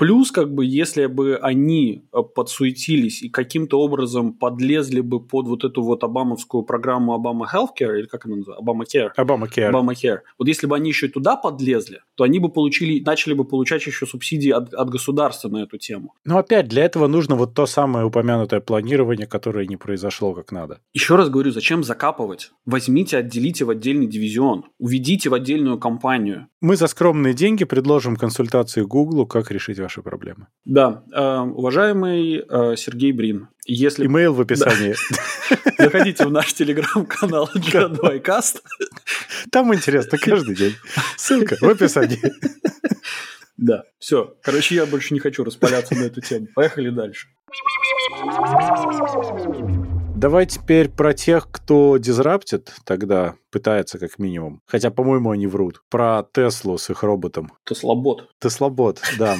Плюс, как бы, если бы они э, подсуетились и каким-то образом подлезли бы под вот эту вот обамовскую программу Обама Healthcare, или как она называется? Obamacare. Obamacare. Obamacare. Вот если бы они еще и туда подлезли, то они бы получили, начали бы получать еще субсидии от, от государства на эту тему. Но опять, для этого нужно вот то самое упомянутое планирование, которое не произошло как надо. Еще раз говорю, зачем закапывать? Возьмите, отделите в отдельный дивизион, уведите в отдельную компанию. Мы за скромные деньги предложим консультации Гуглу, как решить ваши проблемы. Да, э, уважаемый э, Сергей Брин, если... Имейл в описании. Заходите в наш телеграм-канал G2Cast. Там интересно каждый день. Ссылка в описании. Да, все. Короче, я больше не хочу распаляться на эту тему. Поехали дальше. Давай теперь про тех, кто дизраптит, тогда пытается как минимум. Хотя, по-моему, они врут. Про Теслу с их роботом. Теслобот. Теслобот, да.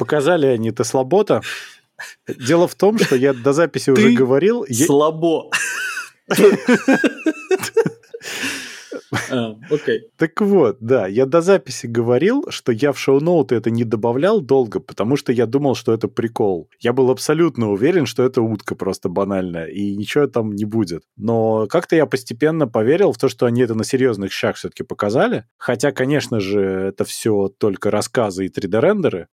Показали они Теслобота. Дело в том, что я до записи уже говорил... Слабо. А, окей. Так вот, да, я до записи говорил, что я в шоу-ноуты это не добавлял долго, потому что я думал, что это прикол. Я был абсолютно уверен, что это утка просто банальная, и ничего там не будет. Но как-то я постепенно поверил в то, что они это на серьезных щах все-таки показали. Хотя, конечно же, это все только рассказы и 3D-рендеры.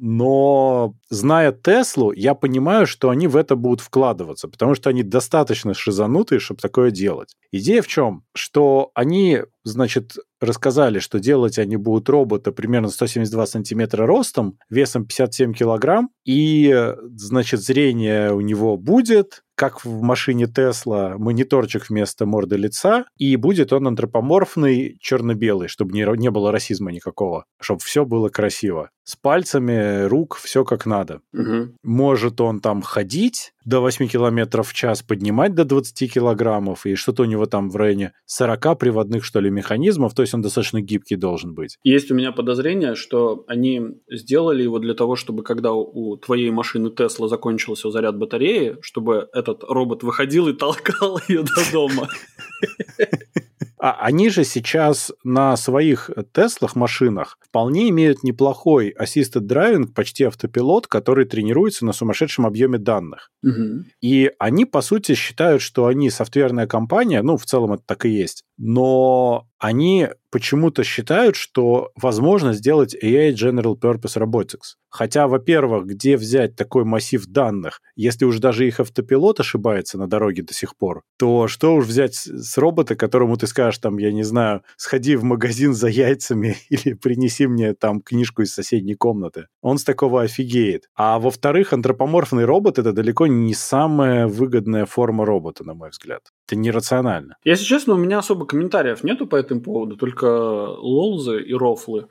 Но, зная Теслу, я понимаю, что они в это будут вкладываться, потому что они достаточно шизанутые, чтобы такое делать. Идея в чем? Что они, значит, рассказали, что делать они будут робота примерно 172 сантиметра ростом, весом 57 килограмм, и, значит, зрение у него будет, как в машине Тесла, мониторчик вместо морды лица, и будет он антропоморфный, черно-белый, чтобы не, не было расизма никакого, чтобы все было красиво. С пальцами, рук, все как надо. Угу. Может он там ходить до 8 километров в час, поднимать до 20 килограммов, и что-то у него там в районе 40 приводных, что ли, механизмов. То есть есть он достаточно гибкий должен быть. Есть у меня подозрение, что они сделали его для того, чтобы когда у твоей машины Тесла закончился заряд батареи, чтобы этот робот выходил и толкал ее до дома. А они же сейчас на своих Теслах машинах вполне имеют неплохой assisted driving, почти автопилот, который тренируется на сумасшедшем объеме данных. Угу. И они, по сути, считают, что они софтверная компания, ну, в целом это так и есть, но они почему-то считают, что возможно сделать AI General Purpose Robotics. Хотя, во-первых, где взять такой массив данных, если уж даже их автопилот ошибается на дороге до сих пор, то что уж взять с робота, которому ты скажешь, там, я не знаю, сходи в магазин за яйцами или принеси мне там книжку из соседней комнаты. Он с такого офигеет. А во-вторых, антропоморфный робот — это далеко не самая выгодная форма робота, на мой взгляд. Это нерационально. Если честно, у меня особо комментариев нету по этому поводу, только лолзы и рофлы.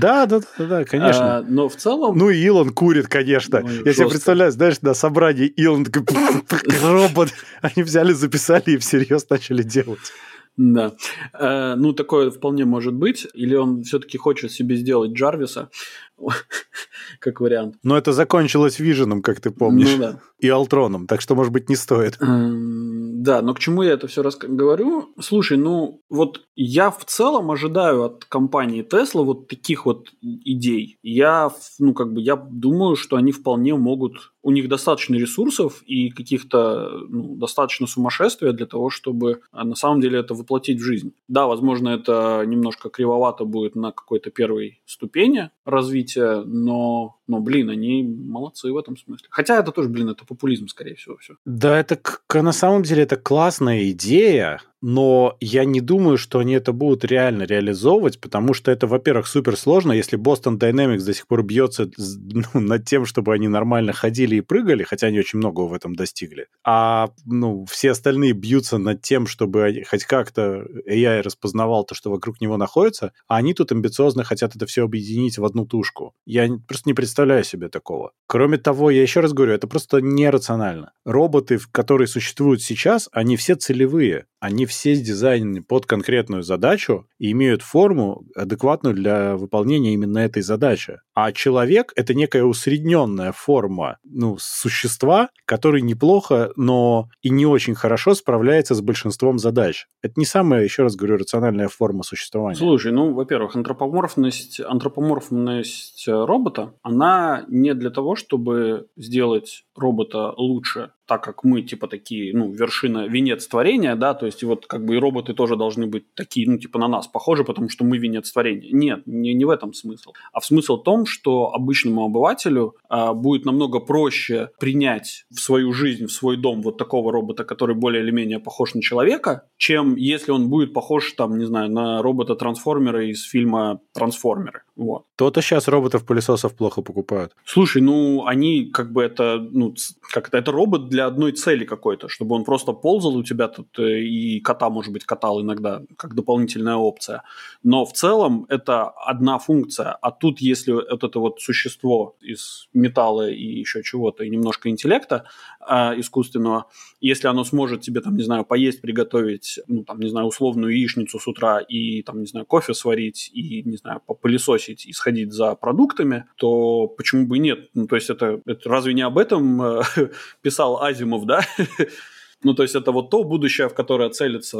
Да, да, да, да, конечно. А, но в целом... Ну и Илон курит, конечно. Ну, Я жестко. себе представляю, знаешь, на собрании Илон такой робот. Они взяли, записали и всерьез начали делать. Да. Э, ну, такое вполне может быть. Или он все-таки хочет себе сделать Джарвиса, как вариант. Но это закончилось Виженом, как ты помнишь. Ну да. И Алтроном, так что, может быть, не стоит. Эм, да, но к чему я это все раз говорю? Слушай, ну, вот я в целом ожидаю от компании Tesla вот таких вот идей. Я, ну, как бы, я думаю, что они вполне могут у них достаточно ресурсов и каких-то ну, достаточно сумасшествия для того, чтобы а, на самом деле это воплотить в жизнь. Да, возможно, это немножко кривовато будет на какой-то первой ступени развития, но, но, блин, они молодцы в этом смысле. Хотя это тоже, блин, это популизм, скорее всего, все. Да, это на самом деле это классная идея, но я не думаю, что они это будут реально реализовывать, потому что это, во-первых, супер сложно, если Boston Dynamics до сих пор бьется ну, над тем, чтобы они нормально ходили и прыгали, хотя они очень многого в этом достигли, а ну, все остальные бьются над тем, чтобы хоть как-то AI распознавал то, что вокруг него находится, а они тут амбициозно хотят это все объединить в одну тушку. Я просто не представляю себе такого. Кроме того, я еще раз говорю, это просто нерационально. Роботы, которые существуют сейчас, они все целевые они все дизайнены под конкретную задачу и имеют форму, адекватную для выполнения именно этой задачи. А человек — это некая усредненная форма ну, существа, который неплохо, но и не очень хорошо справляется с большинством задач. Это не самая, еще раз говорю, рациональная форма существования. Слушай, ну, во-первых, антропоморфность, антропоморфность робота, она не для того, чтобы сделать робота лучше, так как мы, типа, такие, ну, вершина, венец творения, да, то есть вот как бы и роботы тоже должны быть такие, ну, типа, на нас похожи, потому что мы венец творения. Нет, не, не в этом смысл. А в смысл в том, что обычному обывателю а, будет намного проще принять в свою жизнь, в свой дом вот такого робота, который более или менее похож на человека, чем если он будет похож, там, не знаю, на робота-трансформера из фильма «Трансформеры». Вот. То-то сейчас роботов-пылесосов плохо покупают. Слушай, ну, они как бы это, ну, как это, это робот для одной цели какой-то, чтобы он просто ползал у тебя тут э, и кота, может быть, катал иногда, как дополнительная опция. Но в целом это одна функция. А тут, если вот это вот существо из металла и еще чего-то, и немножко интеллекта э, искусственного, если оно сможет тебе, там, не знаю, поесть, приготовить, ну, там, не знаю, условную яичницу с утра и, там, не знаю, кофе сварить и, не знаю, попылесосить бросить и сходить за продуктами, то почему бы и нет? Ну, то есть это, это разве не об этом э, писал Азимов, да? Ну, то есть это вот то будущее, в которое целится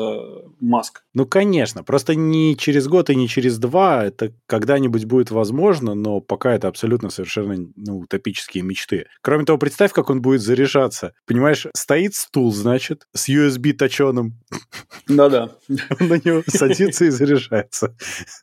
Маск. Ну, конечно. Просто не через год и не через два. Это когда-нибудь будет возможно, но пока это абсолютно совершенно ну, утопические мечты. Кроме того, представь, как он будет заряжаться. Понимаешь, стоит стул, значит, с USB точеным. Да-да. Он на него садится и заряжается.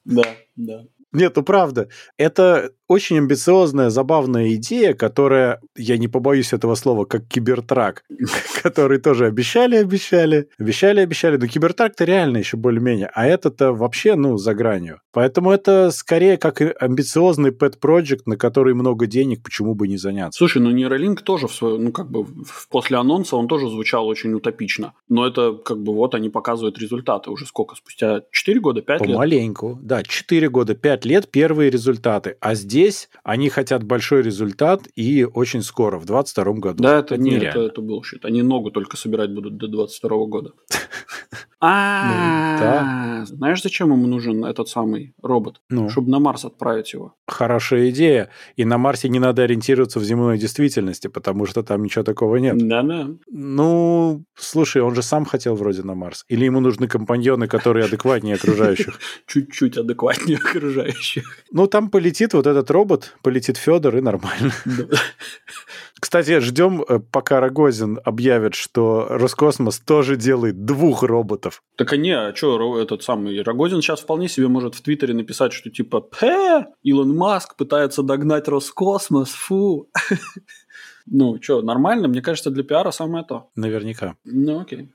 Да, да. Нет, ну правда. Это очень амбициозная, забавная идея, которая, я не побоюсь этого слова, как кибертрак, который тоже обещали, обещали, обещали, обещали, но кибертрак-то реально еще более-менее, а это-то вообще, ну, за гранью. Поэтому это скорее как амбициозный pet project, на который много денег, почему бы не заняться. Слушай, ну Neuralink тоже в свою, ну как бы после анонса он тоже звучал очень утопично, но это как бы вот они показывают результаты уже сколько, спустя 4 года, 5 лет? Помаленьку, да, 4 года, 5 5 лет первые результаты. А здесь они хотят большой результат и очень скоро, в 2022 году. Да, это, это нет, это, это bullshit. Они ногу только собирать будут до 2022 года. А, знаешь, зачем ему нужен этот самый робот? Ну. Чтобы на Марс отправить его. Хорошая идея. И на Марсе не надо ориентироваться в земной действительности, потому что там ничего такого нет. Да-да. Ну, слушай, он же сам хотел вроде на Марс. Или ему нужны компаньоны, которые адекватнее окружающих? Чуть-чуть адекватнее окружающих. Ну, там полетит вот этот робот, полетит Федор, и нормально. Кстати, ждем, э, пока Рогозин объявит, что Роскосмос тоже делает двух роботов. Так а не, а что этот самый Рогозин сейчас вполне себе может в Твиттере написать, что типа «Пэ, Илон Маск пытается догнать Роскосмос, фу». Ну, что, нормально? Мне кажется, для пиара самое то. Наверняка. Ну, окей.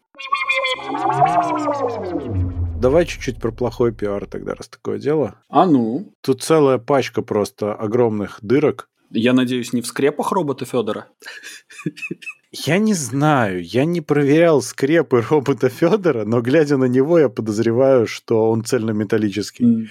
Давай чуть-чуть про плохой пиар тогда, раз такое дело. А ну? Тут целая пачка просто огромных дырок. Я надеюсь, не в скрепах робота Федора? Я не знаю, я не проверял скрепы робота Федора, но глядя на него, я подозреваю, что он цельнометаллический. Mm.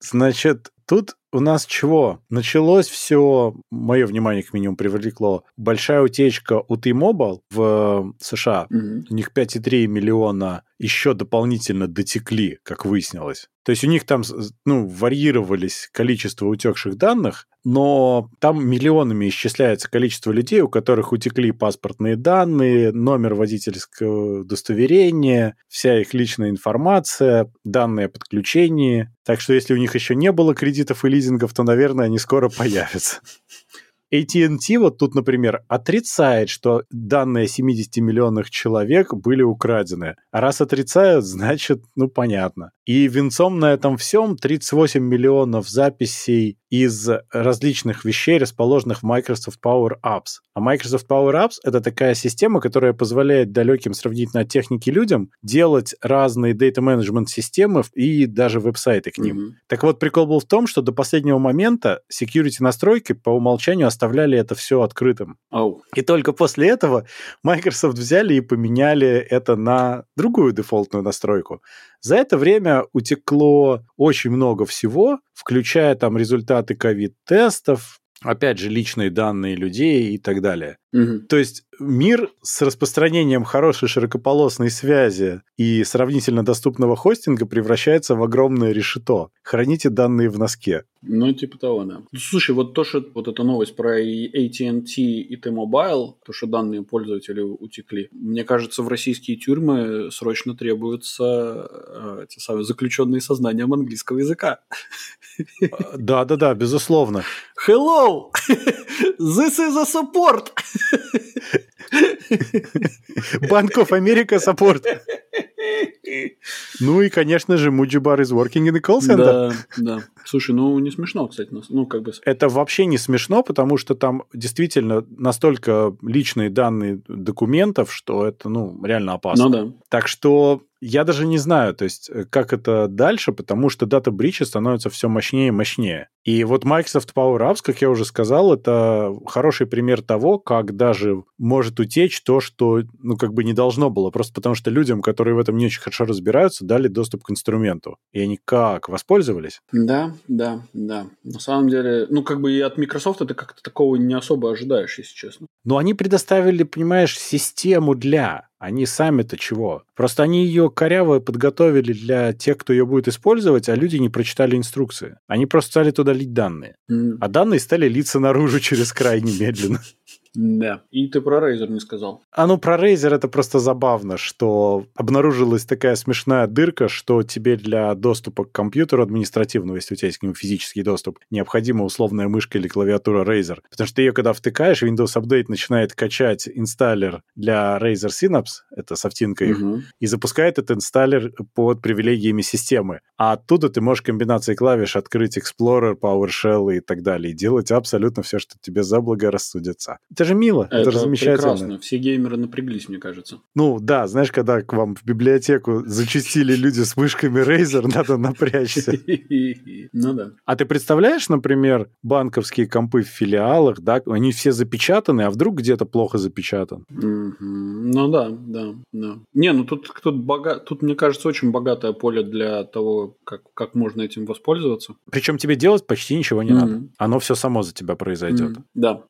Значит, тут у нас чего? Началось все, мое внимание к минимуму привлекло, большая утечка у T-Mobile в США. Mm-hmm. У них 5,3 миллиона еще дополнительно дотекли, как выяснилось. То есть у них там ну, варьировались количество утекших данных, но там миллионами исчисляется количество людей, у которых утекли паспортные данные, номер водительского удостоверения, вся их личная информация, данные о подключении. Так что если у них еще не было кредитов и лизингов, то, наверное, они скоро появятся. AT&T вот тут, например, отрицает, что данные 70 миллионных человек были украдены. А раз отрицают, значит, ну, понятно. И венцом на этом всем 38 миллионов записей из различных вещей, расположенных в Microsoft Power Apps. А Microsoft Power Apps — это такая система, которая позволяет далеким сравнительно от техники людям делать разные data management системы и даже веб-сайты к ним. Mm-hmm. Так вот, прикол был в том, что до последнего момента security настройки по умолчанию оставляли это все открытым. Oh. И только после этого Microsoft взяли и поменяли это на другую дефолтную настройку. За это время утекло очень много всего, включая там результаты ковид-тестов, опять же, личные данные людей и так далее. Угу. То есть мир с распространением хорошей широкополосной связи и сравнительно доступного хостинга превращается в огромное решето. Храните данные в носке. Ну, типа того, да. Слушай, вот то, что вот эта новость про AT&T и T-Mobile, то, что данные пользователей утекли, мне кажется, в российские тюрьмы срочно требуются э, эти самые заключенные сознанием английского языка. Да-да-да, безусловно. Hello! This is a support! Банк of America support. Ну и, конечно же, Муджибар is working in the call center. Да, да. Слушай, ну не смешно, кстати. Ну, как бы... Это вообще не смешно, потому что там действительно настолько личные данные документов, что это, ну, реально опасно. Ну да. Так что я даже не знаю, то есть, э, как это дальше, потому что дата бричи становится все мощнее и мощнее. И вот Microsoft Power Apps, как я уже сказал, это хороший пример того, как даже может утечь то, что, ну, как бы не должно было, просто потому что людям, которые в этом не очень хорошо разбираются, дали доступ к инструменту. И они как, воспользовались? Да, да, да. На самом деле, ну, как бы и от Microsoft это как-то такого не особо ожидаешь, если честно. Но они предоставили, понимаешь, систему для они сами-то чего? Просто они ее коряво подготовили для тех, кто ее будет использовать, а люди не прочитали инструкции. Они просто стали туда лить данные. Mm. А данные стали литься наружу через край немедленно. Да. И ты про Razer не сказал. А ну про Razer это просто забавно, что обнаружилась такая смешная дырка, что тебе для доступа к компьютеру административного, если у тебя есть к нему физический доступ, необходима условная мышка или клавиатура Razer. Потому что ты ее когда втыкаешь, Windows Update начинает качать инсталлер для Razer Synapse, это софтинка их, угу. и запускает этот инсталлер под привилегиями системы. А оттуда ты можешь комбинацией клавиш открыть Explorer, PowerShell и так далее, и делать абсолютно все, что тебе заблагорассудится. Это же мило, это, это же замечательно. прекрасно, все геймеры напряглись, мне кажется. Ну да, знаешь, когда к вам в библиотеку зачистили люди с мышками Razer, надо напрячься. Ну да. А ты представляешь, например, банковские компы в филиалах, да, они все запечатаны, а вдруг где-то плохо запечатан? Ну да, да, да. Не, ну тут, тут, бога... тут, мне кажется, очень богатое поле для того, как, как можно этим воспользоваться. Причем тебе делать почти ничего не надо. Оно все само за тебя произойдет. Да.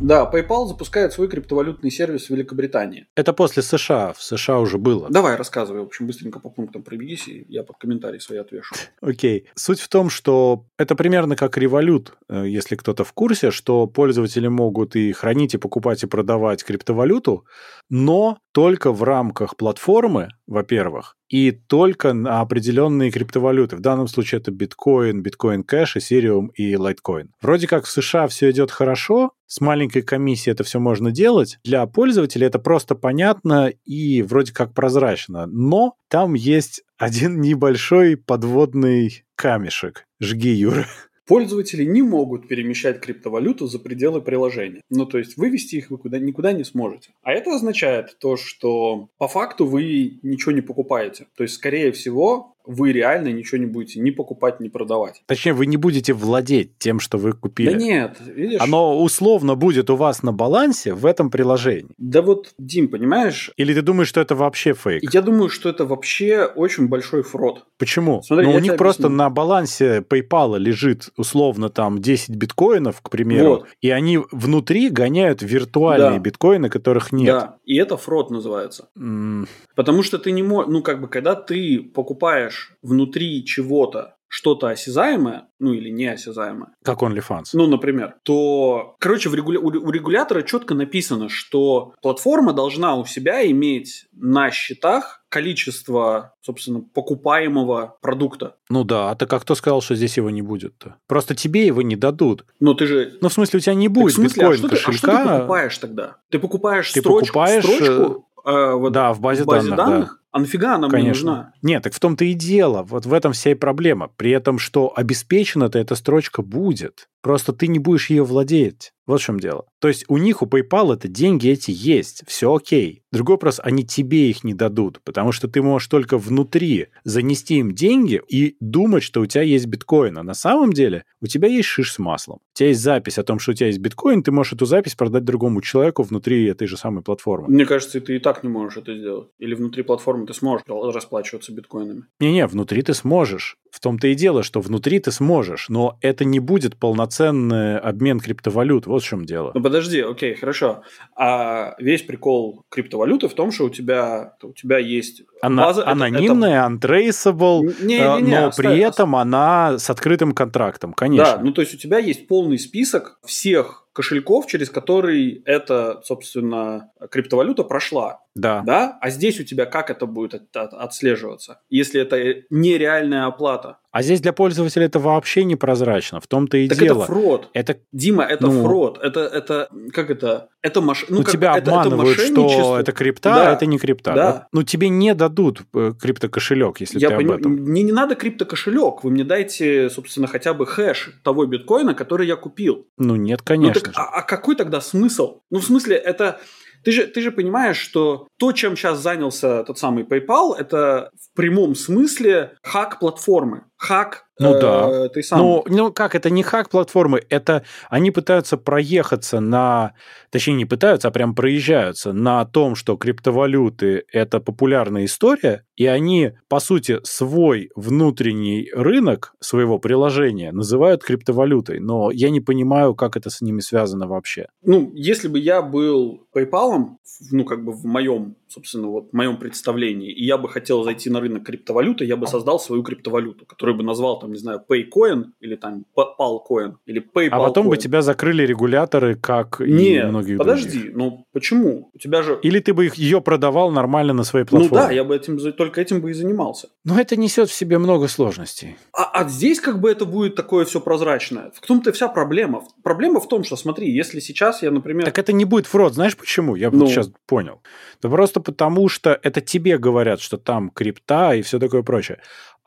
Да, PayPal запускает свой криптовалютный сервис в Великобритании. Это после США. В США уже было. Давай, рассказывай. В общем, быстренько по пунктам пробегись, и я под комментарий свои отвешу. Окей. Okay. Суть в том, что это примерно как револют, э, если кто-то в курсе, что пользователи могут и хранить, и покупать, и продавать криптовалюту, но только в рамках платформы, во-первых, и только на определенные криптовалюты. В данном случае это биткоин, биткоин кэш, эфириум и лайткоин. Вроде как в США все идет хорошо, с маленькой комиссией это все можно делать. Для пользователя это просто понятно и вроде как прозрачно. Но там есть один небольшой подводный камешек. Жги, Юра. Пользователи не могут перемещать криптовалюту за пределы приложения. Ну, то есть вывести их вы куда, никуда не сможете. А это означает то, что по факту вы ничего не покупаете. То есть, скорее всего, вы реально ничего не будете ни покупать, ни продавать. Точнее, вы не будете владеть тем, что вы купили. Да нет, видишь. Оно условно будет у вас на балансе в этом приложении. Да вот, Дим, понимаешь? Или ты думаешь, что это вообще фейк? Я думаю, что это вообще очень большой фрод. Почему? Смотри, ну, у них просто объясню. на балансе PayPal лежит условно там 10 биткоинов, к примеру, вот. и они внутри гоняют виртуальные да. биткоины, которых нет. Да, и это фрод называется. Mm. Потому что ты не можешь, ну как бы, когда ты покупаешь покупаешь внутри чего-то что-то осязаемое, ну или неосязаемое. Как OnlyFans. Ну, например. То, короче, в регуля... у регулятора четко написано, что платформа должна у себя иметь на счетах количество, собственно, покупаемого продукта. Ну да, а ты как кто сказал, что здесь его не будет-то? Просто тебе его не дадут. Но ты же... Ну, в смысле, у тебя не будет так, в смысле, биткоин а что кошелька. Ты, а что ты покупаешь тогда? Ты покупаешь ты строчку, покупаешь... строчку э, вот, да, в базе, в базе данных, данных да. А нафига она Конечно. мне нужна? Нет, так в том-то и дело. Вот в этом вся и проблема. При этом, что обеспечена-то эта строчка будет. Просто ты не будешь ее владеть. Вот в чем дело. То есть у них, у PayPal это деньги эти есть, все окей. Другой вопрос, они тебе их не дадут, потому что ты можешь только внутри занести им деньги и думать, что у тебя есть биткоин. А на самом деле у тебя есть шиш с маслом. У тебя есть запись о том, что у тебя есть биткоин, ты можешь эту запись продать другому человеку внутри этой же самой платформы. Мне кажется, ты и так не можешь это сделать. Или внутри платформы ты сможешь расплачиваться биткоинами. Не-не, внутри ты сможешь. В том-то и дело, что внутри ты сможешь, но это не будет полноценный обмен криптовалют. Вот в чем дело. Ну подожди, окей, хорошо. А весь прикол криптовалюты в том, что у тебя, у тебя есть она база. Анонимная, это, untraceable, не, не, не, но оставь, при этом она с открытым контрактом, конечно. Да, ну то есть у тебя есть полный список всех кошельков, через который эта, собственно, криптовалюта прошла. Да. Да? А здесь у тебя как это будет от, от, отслеживаться, если это нереальная оплата? А здесь для пользователя это вообще непрозрачно. В том-то и так дело. это фрод. Это... Дима, это ну... фрод. Это, это, как это? Это маш... ну, ну как... тебя это, обманывают, это что это крипта, да. а это не крипта. Да. Вот, ну, тебе не дадут э, криптокошелек, если Я ты поним... об этом. Мне не надо криптокошелек. Вы мне дайте, собственно, хотя бы хэш того биткоина, который я купил. Ну, нет, конечно. Ну, так, а, а какой тогда смысл? Ну, в смысле, это... Ты же, ты же понимаешь, что то, чем сейчас занялся тот самый PayPal, это в прямом смысле хак платформы хак ну э, да. Ты сам. Ну, ну как, это не хак платформы, это они пытаются проехаться на, точнее не пытаются, а прям проезжаются на том, что криптовалюты это популярная история, и они, по сути, свой внутренний рынок своего приложения называют криптовалютой, но я не понимаю, как это с ними связано вообще. Ну, если бы я был PayPal, ну, как бы в моем, собственно, вот в моем представлении, и я бы хотел зайти на рынок криптовалюты, я бы создал свою криптовалюту, которую бы назвал, там, не знаю, PayCoin или там PalCoin или PayPal. А потом бы тебя закрыли регуляторы, как Нет, и многие подожди, других. ну почему? У тебя же... Или ты бы их, ее продавал нормально на своей платформе. Ну да, я бы этим, только этим бы и занимался. Но это несет в себе много сложностей. А, а здесь как бы это будет такое все прозрачное. В том-то вся проблема. Проблема в том, что, смотри, если сейчас я, например... Так это не будет фрод, знаешь почему? Я ну... вот сейчас понял. Да просто потому, что это тебе говорят, что там крипта и все такое прочее.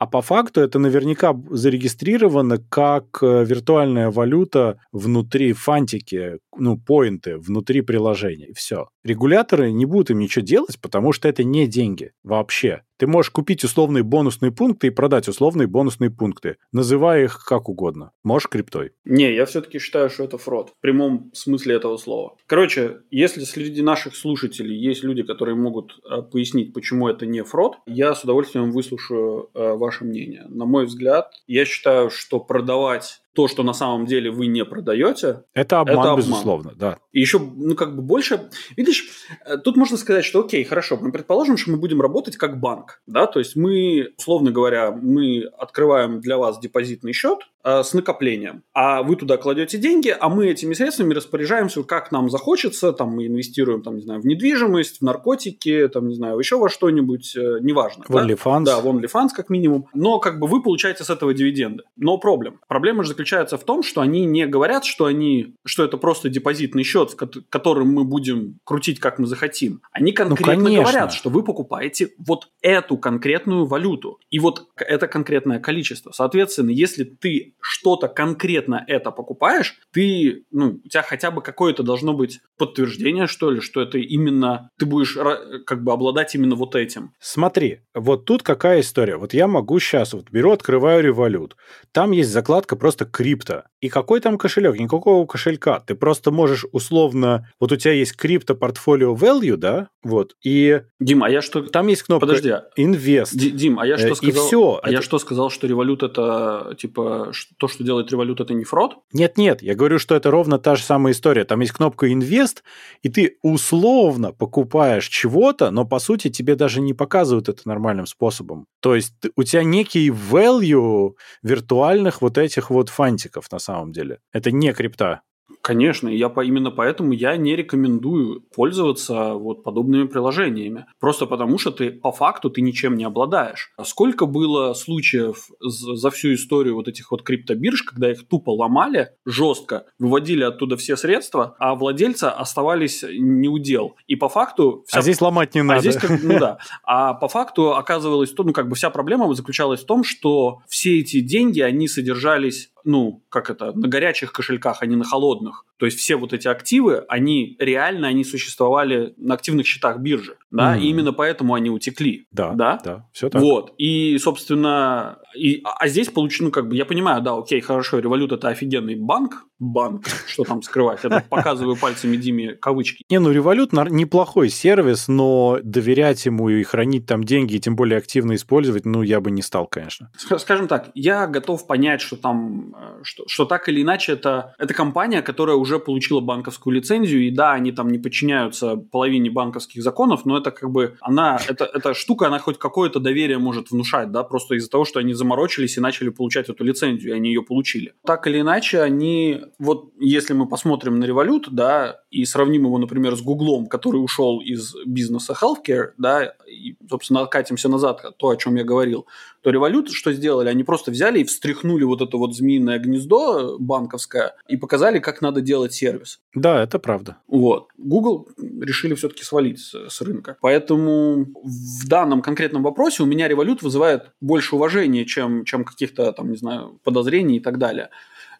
А по факту это наверняка зарегистрировано как э, виртуальная валюта внутри фантики, ну, поинты, внутри приложения. Все. Регуляторы не будут им ничего делать, потому что это не деньги вообще. Ты можешь купить условные бонусные пункты и продать условные бонусные пункты, называя их как угодно. Можешь криптой. Не, я все-таки считаю, что это фрод. В прямом смысле этого слова. Короче, если среди наших слушателей есть люди, которые могут э, пояснить, почему это не фрод, я с удовольствием выслушаю э, ваше мнение. На мой взгляд, я считаю, что продавать то, что на самом деле вы не продаете. Это обман, это обман. безусловно, да. И еще, ну, как бы больше... Видишь, э, тут можно сказать, что окей, хорошо, мы предположим, что мы будем работать как банк, да, то есть мы, условно говоря, мы открываем для вас депозитный счет, Э, с накоплением. А вы туда кладете деньги, а мы этими средствами распоряжаемся, как нам захочется. Там мы инвестируем, там, не знаю, в недвижимость, в наркотики, там, не знаю, еще во что-нибудь, э, неважно. В OnlyFans. Да, в OnlyFans как минимум. Но как бы вы получаете с этого дивиденды. Но проблем. Проблема же заключается в том, что они не говорят, что они, что это просто депозитный счет, которым мы будем крутить, как мы захотим. Они ну, конкретно ну, говорят, что вы покупаете вот эту конкретную валюту. И вот это конкретное количество. Соответственно, если ты что-то конкретно это покупаешь, ты, ну, у тебя хотя бы какое-то должно быть подтверждение, что ли, что это именно, ты будешь как бы обладать именно вот этим. Смотри, вот тут какая история. Вот я могу сейчас, вот беру, открываю револют. Там есть закладка просто крипто. И какой там кошелек? Никакого кошелька. Ты просто можешь условно... Вот у тебя есть крипто портфолио value, да? Вот. И... Дим, а я что... Там есть кнопка Подожди. Invest. Дим, а я что э, сказал? И все. А это... я что сказал, что револют это, типа, то, что делает револют, это не фрод? Нет-нет, я говорю, что это ровно та же самая история. Там есть кнопка инвест, и ты условно покупаешь чего-то, но по сути тебе даже не показывают это нормальным способом. То есть у тебя некий value виртуальных вот этих вот фантиков на самом деле. Это не крипта. Конечно, я по, именно поэтому я не рекомендую пользоваться вот подобными приложениями. Просто потому, что ты по факту ты ничем не обладаешь. А сколько было случаев за всю историю вот этих вот криптобирж, когда их тупо ломали жестко, выводили оттуда все средства, а владельцы оставались не удел. И по факту... Вся... А здесь ломать не а надо. Здесь, ну да. А по факту оказывалось, то, ну как бы вся проблема заключалась в том, что все эти деньги, они содержались ну, как это, на горячих кошельках, а не на холодных. То есть все вот эти активы, они реально, они существовали на активных счетах биржи, да, mm. и именно поэтому они утекли. Да, да, да, все так. Вот, и, собственно, и, а здесь получено, ну, как бы, я понимаю, да, окей, хорошо, Револют – это офигенный банк, банк, что там скрывать, это показываю пальцами Диме кавычки. Не, ну, Револют неплохой сервис, но доверять ему и хранить там деньги, и тем более активно использовать, ну, я бы не стал, конечно. Скажем так, я готов понять, что там, э, что, что так или иначе это, это компания, которая уже получила банковскую лицензию, и да, они там не подчиняются половине банковских законов, но это как бы, она, это, эта штука, она хоть какое-то доверие может внушать, да, просто из-за того, что они заморочились и начали получать эту лицензию, и они ее получили. Так или иначе, они, вот если мы посмотрим на Revolut, да, и сравним его, например, с Гуглом, который ушел из бизнеса healthcare, да, и, собственно, откатимся назад, то, о чем я говорил, то Revolut что сделали? Они просто взяли и встряхнули вот это вот змеиное гнездо банковское и показали, как надо делать сервис. Да, это правда. Вот. Google решили все-таки свалить с, с рынка. Поэтому в данном конкретном вопросе у меня Revolut вызывает больше уважения, чем, чем каких-то, там, не знаю, подозрений и так далее.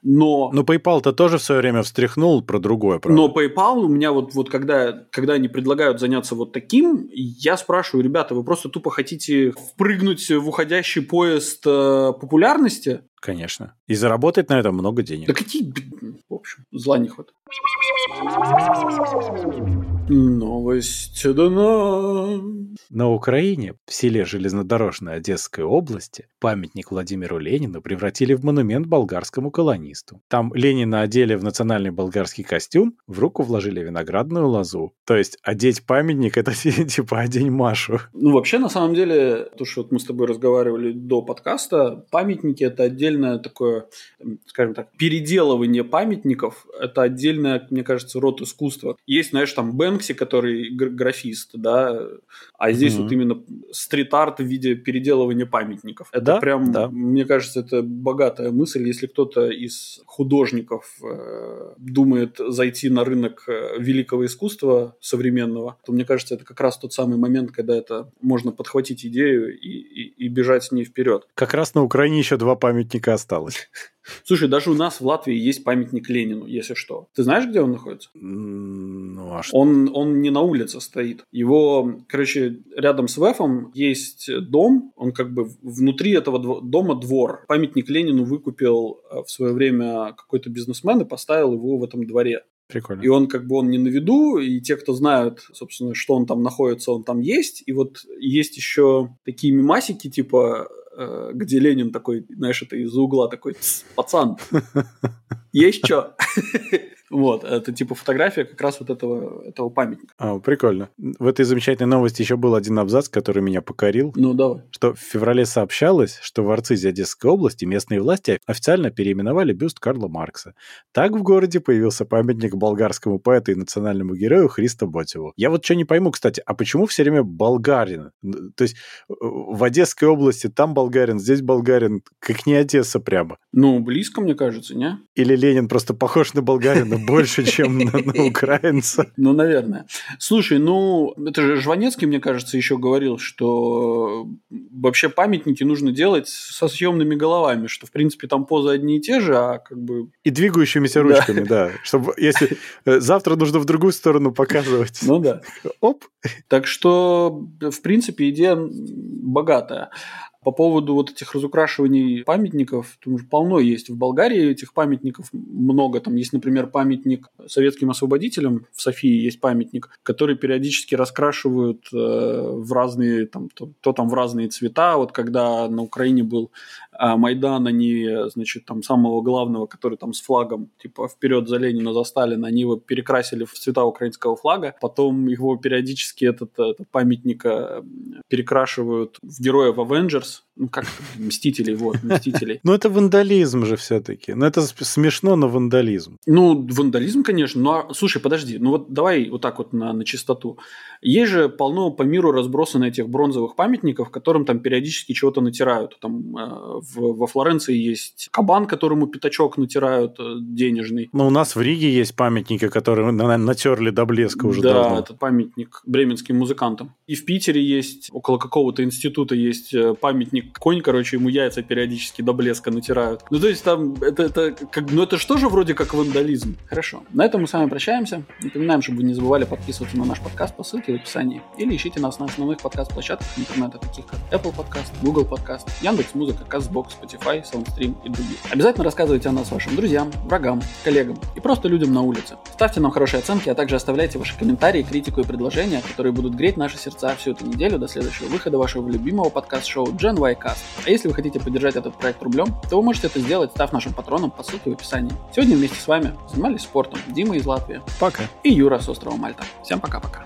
Но... Но PayPal-то тоже в свое время встряхнул про другое, правда? Но PayPal у меня вот, вот когда, когда они предлагают заняться вот таким, я спрашиваю, ребята, вы просто тупо хотите впрыгнуть в уходящий поезд э, популярности? Конечно. И заработать на этом много денег. Да какие, в общем, зла не хватает. Новость дана. На Украине, в селе Железнодорожной Одесской области, памятник Владимиру Ленину превратили в монумент болгарскому колонисту. Там Ленина одели в национальный болгарский костюм, в руку вложили виноградную лозу. То есть одеть памятник – это типа одень Машу. Ну, вообще, на самом деле, то, что вот мы с тобой разговаривали до подкаста, памятники – это отдельное такое, скажем так, переделывание памятников. Это отдельное, мне кажется, род искусства. Есть, знаешь, там Бэнкси, который графист, да, а здесь mm-hmm. вот именно стрит-арт в виде переделывания памятников. Это да, прям, да. мне кажется, это богатая мысль. Если кто-то из художников э, думает зайти на рынок э, великого искусства современного, то мне кажется, это как раз тот самый момент, когда это можно подхватить идею и, и, и бежать с ней вперед. Как раз на Украине еще два памятника осталось. Слушай, даже у нас в Латвии есть памятник Ленину, если что. Ты знаешь, где он находится? Ну, а что? Он, он не на улице стоит. Его, короче, рядом с ВЭФом есть дом, он как бы внутри этого дома двор. Памятник Ленину выкупил э, в свое время какой-то бизнесмен и поставил его в этом дворе. Прикольно. И он как бы он не на виду, и те, кто знают, собственно, что он там находится, он там есть. И вот есть еще такие мимасики, типа где Ленин такой, знаешь, это из-за угла такой, пацан, есть что? Вот, это типа фотография как раз вот этого, этого памятника. А, прикольно. В этой замечательной новости еще был один абзац, который меня покорил. Ну, давай. Что в феврале сообщалось, что в Арцизе Одесской области местные власти официально переименовали бюст Карла Маркса. Так в городе появился памятник болгарскому поэту и национальному герою Христо Ботеву. Я вот что не пойму, кстати, а почему все время болгарин? То есть э, в Одесской области там болгарин, здесь болгарин, как не Одесса прямо. Ну, близко, мне кажется, не? Или Ленин просто похож на болгарина больше, чем на, на украинца. Ну, наверное. Слушай, ну, это же Жванецкий, мне кажется, еще говорил, что вообще памятники нужно делать со съемными головами, что, в принципе, там позы одни и те же, а как бы... И двигающимися ручками, да. да. Чтобы, если э, завтра нужно в другую сторону показывать. Ну да. Оп. Так что, в принципе, идея богатая. По поводу вот этих разукрашиваний памятников, там уже полно есть. В Болгарии этих памятников много. Там есть, например, памятник советским освободителям. В Софии есть памятник, который периодически раскрашивают э, в разные, там, то, то там в разные цвета. Вот когда на Украине был э, Майдан, они, значит, там самого главного, который там с флагом, типа, вперед за Ленина, за Сталина, они его перекрасили в цвета украинского флага. Потом его периодически этот, этот памятник э, перекрашивают в героев Avengers, ну как Мстителей, вот, Мстителей. Ну это вандализм же все-таки. Ну это смешно, но вандализм. Ну, вандализм, конечно. Ну, а, слушай, подожди, ну вот давай вот так вот на, на чистоту. Есть же полно по миру разбросано этих бронзовых памятников, которым там периодически чего-то натирают. Там э, в, во Флоренции есть кабан, которому пятачок натирают э, денежный. Но у нас в Риге есть памятники, которые на, натерли до блеска уже да, давно. Да, этот памятник бременским музыкантам. И в Питере есть, около какого-то института есть э, памятник конь, короче, ему яйца периодически до блеска натирают. Ну, то есть там, это, это как, ну, это же вроде как вандализм? Хорошо. На этом мы с вами прощаемся. Напоминаем, чтобы вы не забывали подписываться на наш подкаст по ссылке в описании. Или ищите нас на основных подкаст-площадках интернета, таких как Apple Podcast, Google Podcast, Яндекс.Музыка, Castbox, Spotify, SoundStream и другие. Обязательно рассказывайте о нас вашим друзьям, врагам, коллегам и просто людям на улице. Ставьте нам хорошие оценки, а также оставляйте ваши комментарии, критику и предложения, которые будут греть наши сердца всю эту неделю до следующего выхода вашего любимого подкаст-шоу Gen Y Cast. А если вы хотите поддержать этот проект рублем, то вы можете это сделать, став нашим патроном по ссылке в описании. Сегодня вместе с вами занимались спортом Дима из Латвии. Пока. И Юра с острова Мальта. Всем пока-пока.